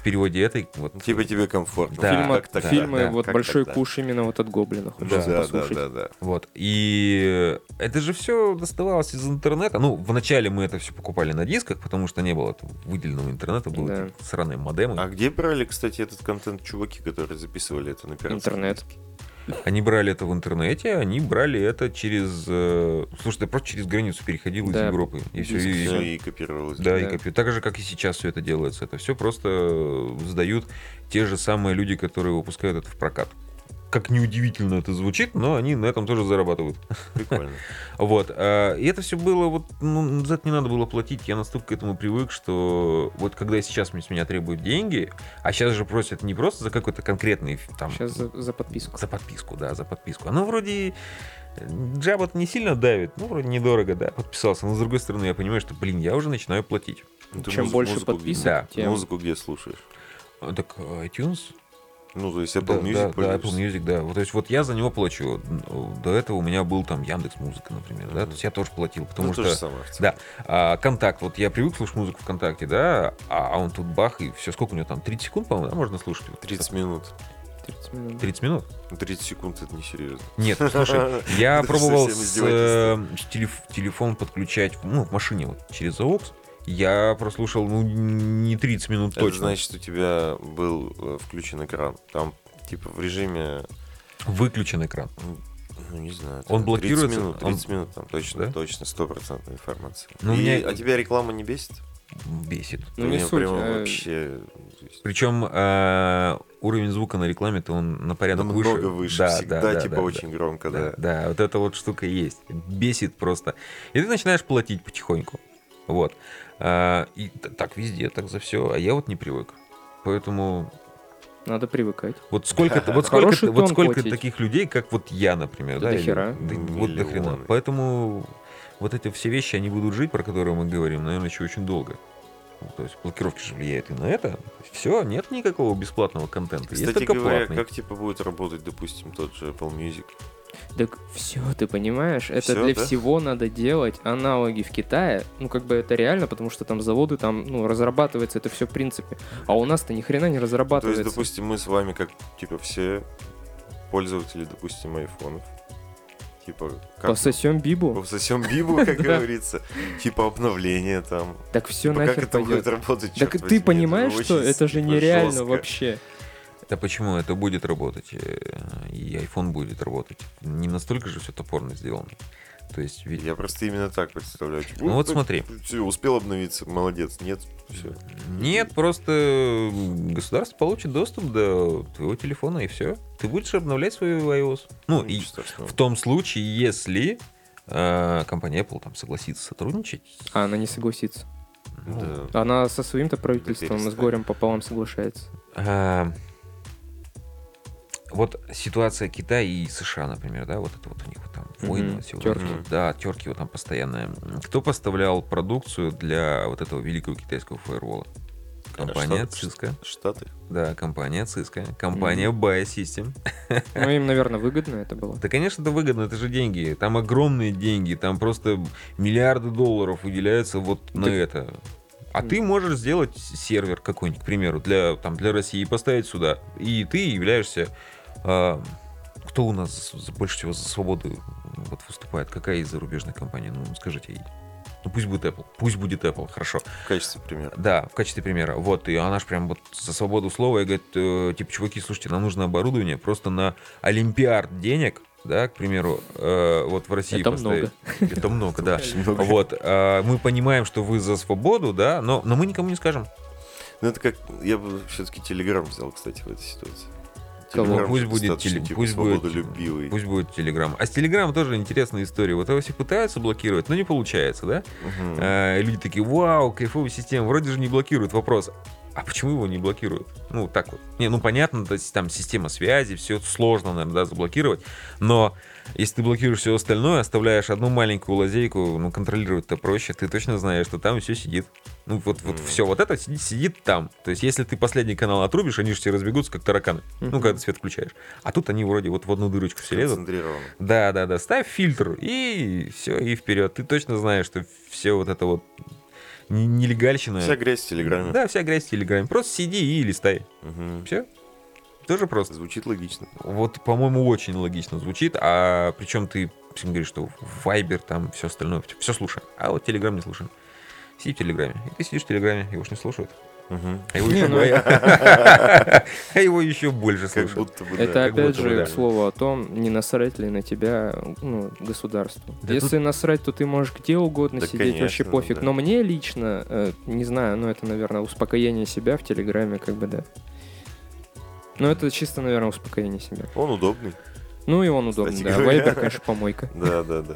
в переводе этой вот Типа тебе комфортно. Да, Фильмы, как тогда, фильмы да, вот как большой тогда. куш именно вот от гоблина. Да, хочется да, да, послушать. да, да. Вот. И это же все доставалось из интернета. Ну, вначале мы это все покупали на дисках, потому что не было выделенного интернета, было Да. сраные модемы. А где брали, кстати, этот контент чуваки, которые записывали это на пиратском Интернет. Они брали это в интернете, они брали это через... э, Слушай, ты просто через границу переходил из Да. Европы. И все. И, Всё, и- и копировалось. да, и Да. копию. Так же, как и сейчас все это делается. Это все просто сдают те же самые люди, которые выпускают это в прокат. Как неудивительно это звучит, но они на этом тоже зарабатывают. Прикольно. Вот. а, И это все было, вот, ну, за это не надо было платить. Я настолько к этому привык, что вот когда сейчас с меня требуют деньги, а сейчас же просят не просто за какой-то конкретный там... Сейчас за, за подписку. За подписку, да, за подписку. Оно вроде... Джаба не сильно давит, ну, вроде недорого, да, подписался. Но, с другой стороны, я понимаю, что, блин, я уже начинаю платить. Ты Чем музы- больше музыку где- подписок, Да, тем... Музыку где слушаешь? Так, iTunes, Ну, то есть Да, Apple Music да, да? Apple Music, да. Вот, то есть вот я за него плачу. До этого у меня был там Яндекс Музыка, например, да. То есть я тоже платил, потому Ну, что... то же самое. Да. А, контакт, вот я привык слушать музыку ВКонтакте, да, а, а он тут бах, и все, сколько у него там, 30 секунд, по-моему, да, можно слушать? Вот 30 минут. 30 минут. 30 минут? Ну, 30 секунд это не серьезно. Нет, ну, слушай, я пробовал э, телефон подключать, ну, в машине вот, через AUX. Я прослушал, ну, не 30 минут Это точно. значит, у тебя был э, включен экран. Там, типа, в режиме, Выключен экран. ну, не знаю. Он блокируется? 30 минут, Он- 30 минут там, точно, Да? точно, стопроцентная информация. Ну, И- меня- А тебя реклама не бесит? Бесит. Ну, не Меня суть, прямо а- вообще... Причем э, уровень звука на рекламе-то он на порядок Намного выше. выше, Да, всегда, да, да, типа, да, очень громко, да. да. Да, вот эта вот штука есть. Бесит просто. И ты начинаешь платить потихоньку. Вот. А, и так везде, так за все. А я вот не привык. Поэтому Надо привыкать. вот сколько, вот сколько, вот сколько платить. таких людей, как вот я, например, Да да, до или- хера. да, вот до хрена. Поэтому вот эти все вещи, они будут жить, про которые мы говорим, наверное, еще очень долго. То есть блокировки же влияют и на это. Все, нет никакого бесплатного контента. есть Кстати только говоря, платный. как, типа, будет работать, допустим, тот же Apple Music? Так все, ты понимаешь, это Всё, для да? всего надо делать аналоги в Kитае. Ну, как бы это реально, потому что там заводы, там, ну, разрабатывается это все в принципе. А у нас-то ни хрена не То разрабатывается. есть, допустим, мы с вами, как, типа, все пользователи, допустим, айфонов. Типа, как Пососем бибу. пососем бибу, как говорится. Типа обновление там. Так все Типа, как нахер это будет работать, Так ты понимаешь, что это же типа, нереально вообще. Да почему это будет работать? э, И iPhone будет работать. Не настолько же все топорно сделано. То есть, ведь... Я просто именно так представляю. Типа, Ну вот так, смотри. всё, успел обновиться, молодец. Нет, все. Нет, просто государство получит доступ до твоего телефона, и все. Ты будешь обновлять свой iOS. Ну, и в том случае, если э, компания Apple там согласится сотрудничать. А она не согласится. Ну, Да. Она со своим-то правительством с горем пополам соглашается. А, вот ситуация Китая и США, например, да, вот это вот у них вот там войны, вот тёрки. это вот, да, терки вот там постоянные. Кто поставлял продукцию для вот этого великого китайского фаервола? Компания Штаты. Cisco. Штаты. Да, компания Cisco. Компания Biosystem. Ну, им, наверное, выгодно это было. Да, конечно, это выгодно, это же деньги. Там огромные деньги, там просто миллиарды долларов выделяются вот на Так- это. А ты можешь сделать сервер какой-нибудь, к примеру, для, там, для России и поставить сюда. И ты являешься... а, кто у нас больше всего за свободу вот, выступает? Какая из зарубежных компаний? Ну, скажите. Ну, пусть будет Apple. Пусть будет Apple, хорошо. В качестве примера. Да, в качестве примера. Вот, и она же прям вот за свободу слова и говорит, э, типа, чуваки, слушайте, нам нужно оборудование просто на олимпиард денег, да, к примеру, э, вот в России Это поставить. Это много, да. Много. Вот, э, мы понимаем, что вы за свободу, да, но, но мы никому не скажем. Ну, это как... Я бы все-таки Телеграм взял, кстати, в этой ситуации. Кого? Telegram Пусть будет теле- типа, пусть будет-. Пусть будет Телеграм. А с Телеграм тоже интересная история. Вот его все пытаются блокировать, но не получается, да? Э, и люди такие, вау, кайфовая система, вроде же не блокирует. Вопрос, а почему его не блокируют? Ну, так вот. Не, ну, понятно, то есть там система связи, все сложно, наверное, да, заблокировать. Но если ты блокируешь все остальное, оставляешь одну маленькую лазейку, ну, контролировать-то проще, ты точно знаешь, что там все сидит. Ну, вот, вот Мгм. все, вот это сидит, сидит там. То есть, если ты последний канал отрубишь, они же все разбегутся, как тараканы. Ну, Мгм. когда ты свет включаешь. А тут они вроде вот в одну дырочку все лезут. Да, да, да. Ставь фильтр и все, и вперед. Ты точно знаешь, что все вот это вот нелегальщина. Вся грязь в Телеграме. Да, вся грязь в Телеграме. Просто сиди и листай. Мгм. Все. Тоже просто. Звучит логично. Вот, по-моему, очень логично звучит. А причем ты всем говоришь, что Viber, там все остальное, все слушаем. А вот Телеграм не слушаем. Сиди в Телеграме. И ты сидишь в Телеграме, его ж не слушают. А его, Не, еще, ну а его еще больше Как слушают. будто бы, да. Это как опять бы, же да. к слову о том, не насрать ли на тебя ну, государству. Да Если насрать, то ты можешь где угодно Да, сидеть, вообще пофиг. да. Но мне лично, э, не знаю, ну это, наверное, успокоение себя в Телеграме, как бы, да. Ну это чисто, наверное, успокоение себя. Он удобный. Ну и он удобный, Кстати да. Вайбер, конечно, помойка. Да, да, да.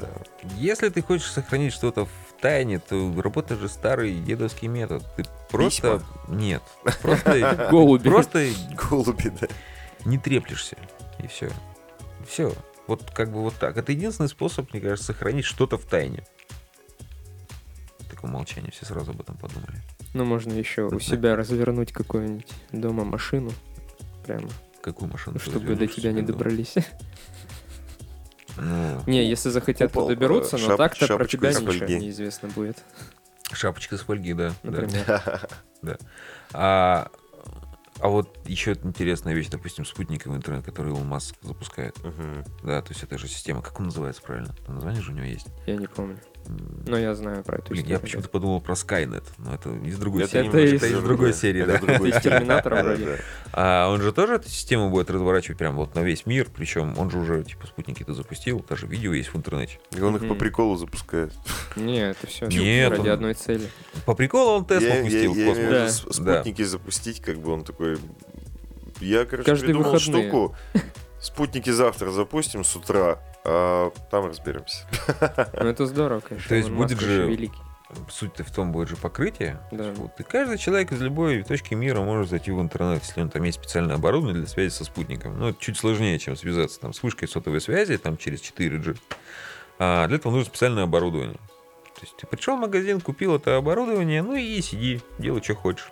Если ты хочешь сохранить что-то в тайне, то работает же старый дедовский метод. Ты просто... Нет. Просто... Голуби. Просто Голуби, да. не треплешься. И все. Все. Вот как бы вот так. Это единственный способ, мне кажется, сохранить что-то в тайне. Такое молчание, все сразу об этом подумали. Ну можно еще у себя развернуть какую-нибудь дома машину. Прямо. Какую машину? Чтобы до тебя не добрались. Ну, Не, если захотят, то Купол, доберутся, э, но шап- так-то про тебя ничего фольги. неизвестно будет. шапочка с фольги, да. да. Например. А, а вот еще интересная вещь, допустим, спутниковый интернет, который Илон Маск запускает. Мгм. Да, то есть это же система. Как он называется правильно? Там название же у него есть. Я не помню. Но я знаю про эту Блин, историю. я почему-то подумал про Skynet, но это из другой Это серии. Это из другое. другой серии, Это да. другой Из Терминатора вроде. А он же тоже эту систему будет разворачивать прям вот на весь мир, причем он же уже типа спутники-то запустил, даже видео есть в интернете. И он их по приколу запускает. Не, это все Нет, ради одной цели. По приколу он я- пустил в космос. Спутники запустить, как бы он такой... Я, короче, придумал штуку. Спутники завтра запустим с утра, а там разберемся. Ну это здорово, конечно. То есть Илон будет Маск же- великий. Суть-то в том будет же покрытие. Да. Вот. И каждый человек из любой точки мира может зайти в интернет, если он там есть специальное оборудование для связи со спутником. Ну, это чуть сложнее, чем связаться там с вышкой сотовой связи, там через 4G. А для этого нужно специальное оборудование. То есть ты пришел в магазин, купил это оборудование, ну и сиди, делай, что хочешь.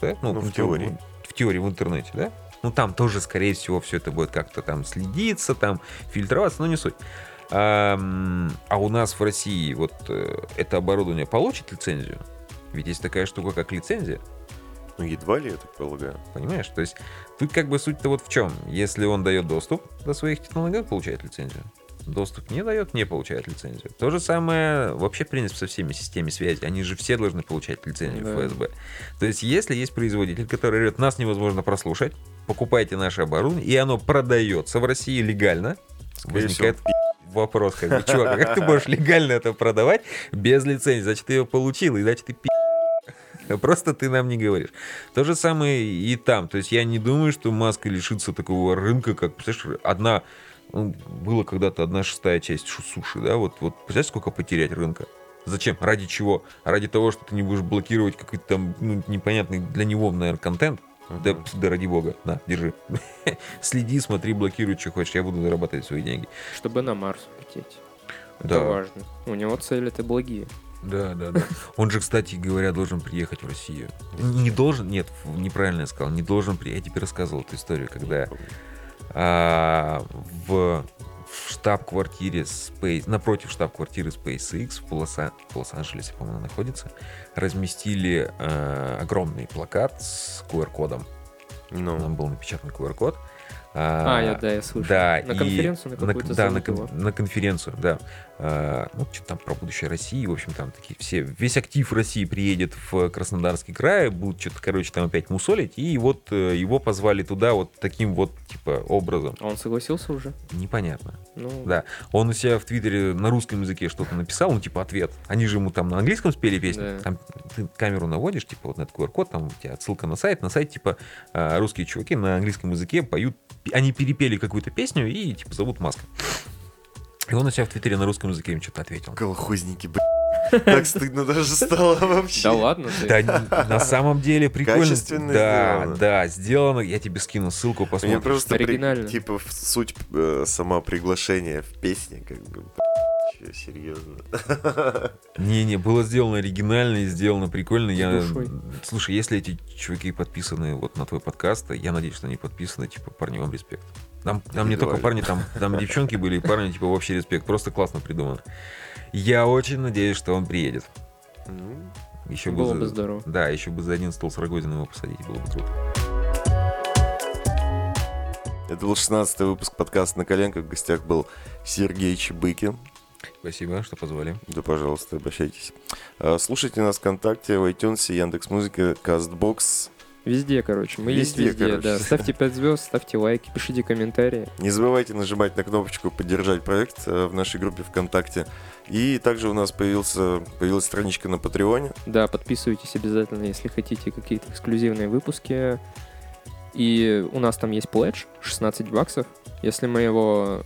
Да? Ну, в теории. В, теории, в интернете, да? Ну, там тоже, скорее всего, все это будет как-то там следиться, там фильтроваться, но не суть. А, а у нас в России вот э, это оборудование получит лицензию? Ведь есть такая штука, как лицензия, Ну, едва ли, я так полагаю. понимаешь? То есть тут как бы суть-то вот в чем? Если он дает доступ до своих технологий, он получает лицензию. Доступ не дает, не получает лицензию. То же самое вообще, в принципе, со всеми системами связи. Они же все должны получать лицензию Да. ФСБ. То есть, если есть производитель, который говорит, нас невозможно прослушать, покупайте наше оборудование, и оно продается в России легально, Скорее возникает всего, вопрос, как бы, чувак, как ты можешь легально это продавать без лицензии? Значит, ты ее получил, и значит, ты пи***. Просто ты нам не говоришь. То же самое и там. То есть я не думаю, что Маска лишится такого рынка, как, представляешь, одна, ну, было когда-то одна шестая часть суши, да, вот, вот представляешь, сколько потерять рынка? Зачем? Ради чего? Ради того, что ты не будешь блокировать какой-то там ну, непонятный для него, наверное, контент? Да, Мгм. да ради бога, на, держи. Следи, смотри, блокируй, что хочешь, я буду зарабатывать свои деньги. Чтобы на Марс улететь. Это Да. важно. У него цели-то благие. Да, да, да. Он же, кстати говоря, должен приехать в Россию. Не должен, нет, неправильно я сказал, не должен приехать. Я тебе рассказывал эту историю, когда а, в, в штаб-квартире Space, напротив штаб-квартиры SpaceX в, Лос- в Лос-Анджелесе, по-моему, находится, разместили а, огромный плакат с QR-кодом. Ну, Там был напечатан QR-код. А, я, да, я слышал. Да, на и конференцию на на, какую-то да, на, кон- его. на конференцию, да. А, ну, что там про будущее России, в общем, там такие все, весь актив России приедет в Краснодарский край, будут что-то, короче, там опять мусолить, и вот э, его позвали туда вот таким вот, типа, образом. А он согласился уже? Непонятно. Ну, Да. Он у себя в Твиттере на русском языке что-то написал, ну, типа, ответ. Они же ему там на английском спели песню. Да. Там ты камеру наводишь, типа, вот на этот QR-код, там у тебя отсылка на сайт. На сайт, типа, а, русские чуваки на английском языке поют, они перепели какую-то песню и, типа, зовут Маска. И он у себя в Твиттере на русском языке им что-то ответил. колхозники, блядь. Так стыдно даже стало вообще. да ладно ты. Да, на самом деле прикольно. Качественно да, сделано. да, сделано. Я тебе скину ссылку, Мне посмотришь. просто при- Оригинально. типа в- суть э, сама приглашение в песне, как бы. Чё, Серьезно. Не-не, было сделано оригинально и сделано прикольно. С Я... душой. Слушай, если эти чуваки подписаны вот на твой подкаст, я надеюсь, что они подписаны, типа, парни, вам респект. Там, там не только парни, там, там девчонки были, и парни, типа, вообще респект. Просто классно придумано. Я очень надеюсь, что он приедет. М, Еще Было бы, бы за... здорово. Да, еще бы за один стол с Рогозиным его посадить, было бы круто. Это был 16 выпуск подкаста «На коленках». В гостях был Сергей Чебыкин. Спасибо, что позвали. Да, пожалуйста, обращайтесь. А, Слушайте нас ВКонтакте, в iTunes, Яндекс.Музыка, Кастбокс. Везде, короче. Мы есть Везде, везде, короче. да. Ставьте 5 звезд, ставьте лайки, пишите комментарии. Не забывайте нажимать на кнопочку «Поддержать проект» э, в нашей группе ВКонтакте. И также у нас появился, появилась страничка на Патреоне. Да, подписывайтесь обязательно, если хотите какие-то эксклюзивные выпуски. И у нас там есть пледж 16 баксов. Если мы его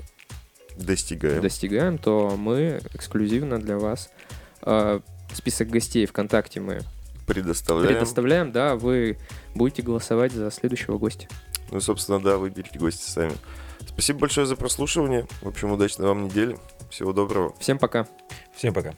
Достигаем. достигаем, то мы эксклюзивно для вас э, список гостей ВКонтакте мы Предоставляем. предоставляем, да, вы будете голосовать за следующего гостя. Ну, собственно, да, выберите гости сами. Спасибо большое за прослушивание. В общем, удачной вам недели. Всего доброго. Всем пока. Всем пока.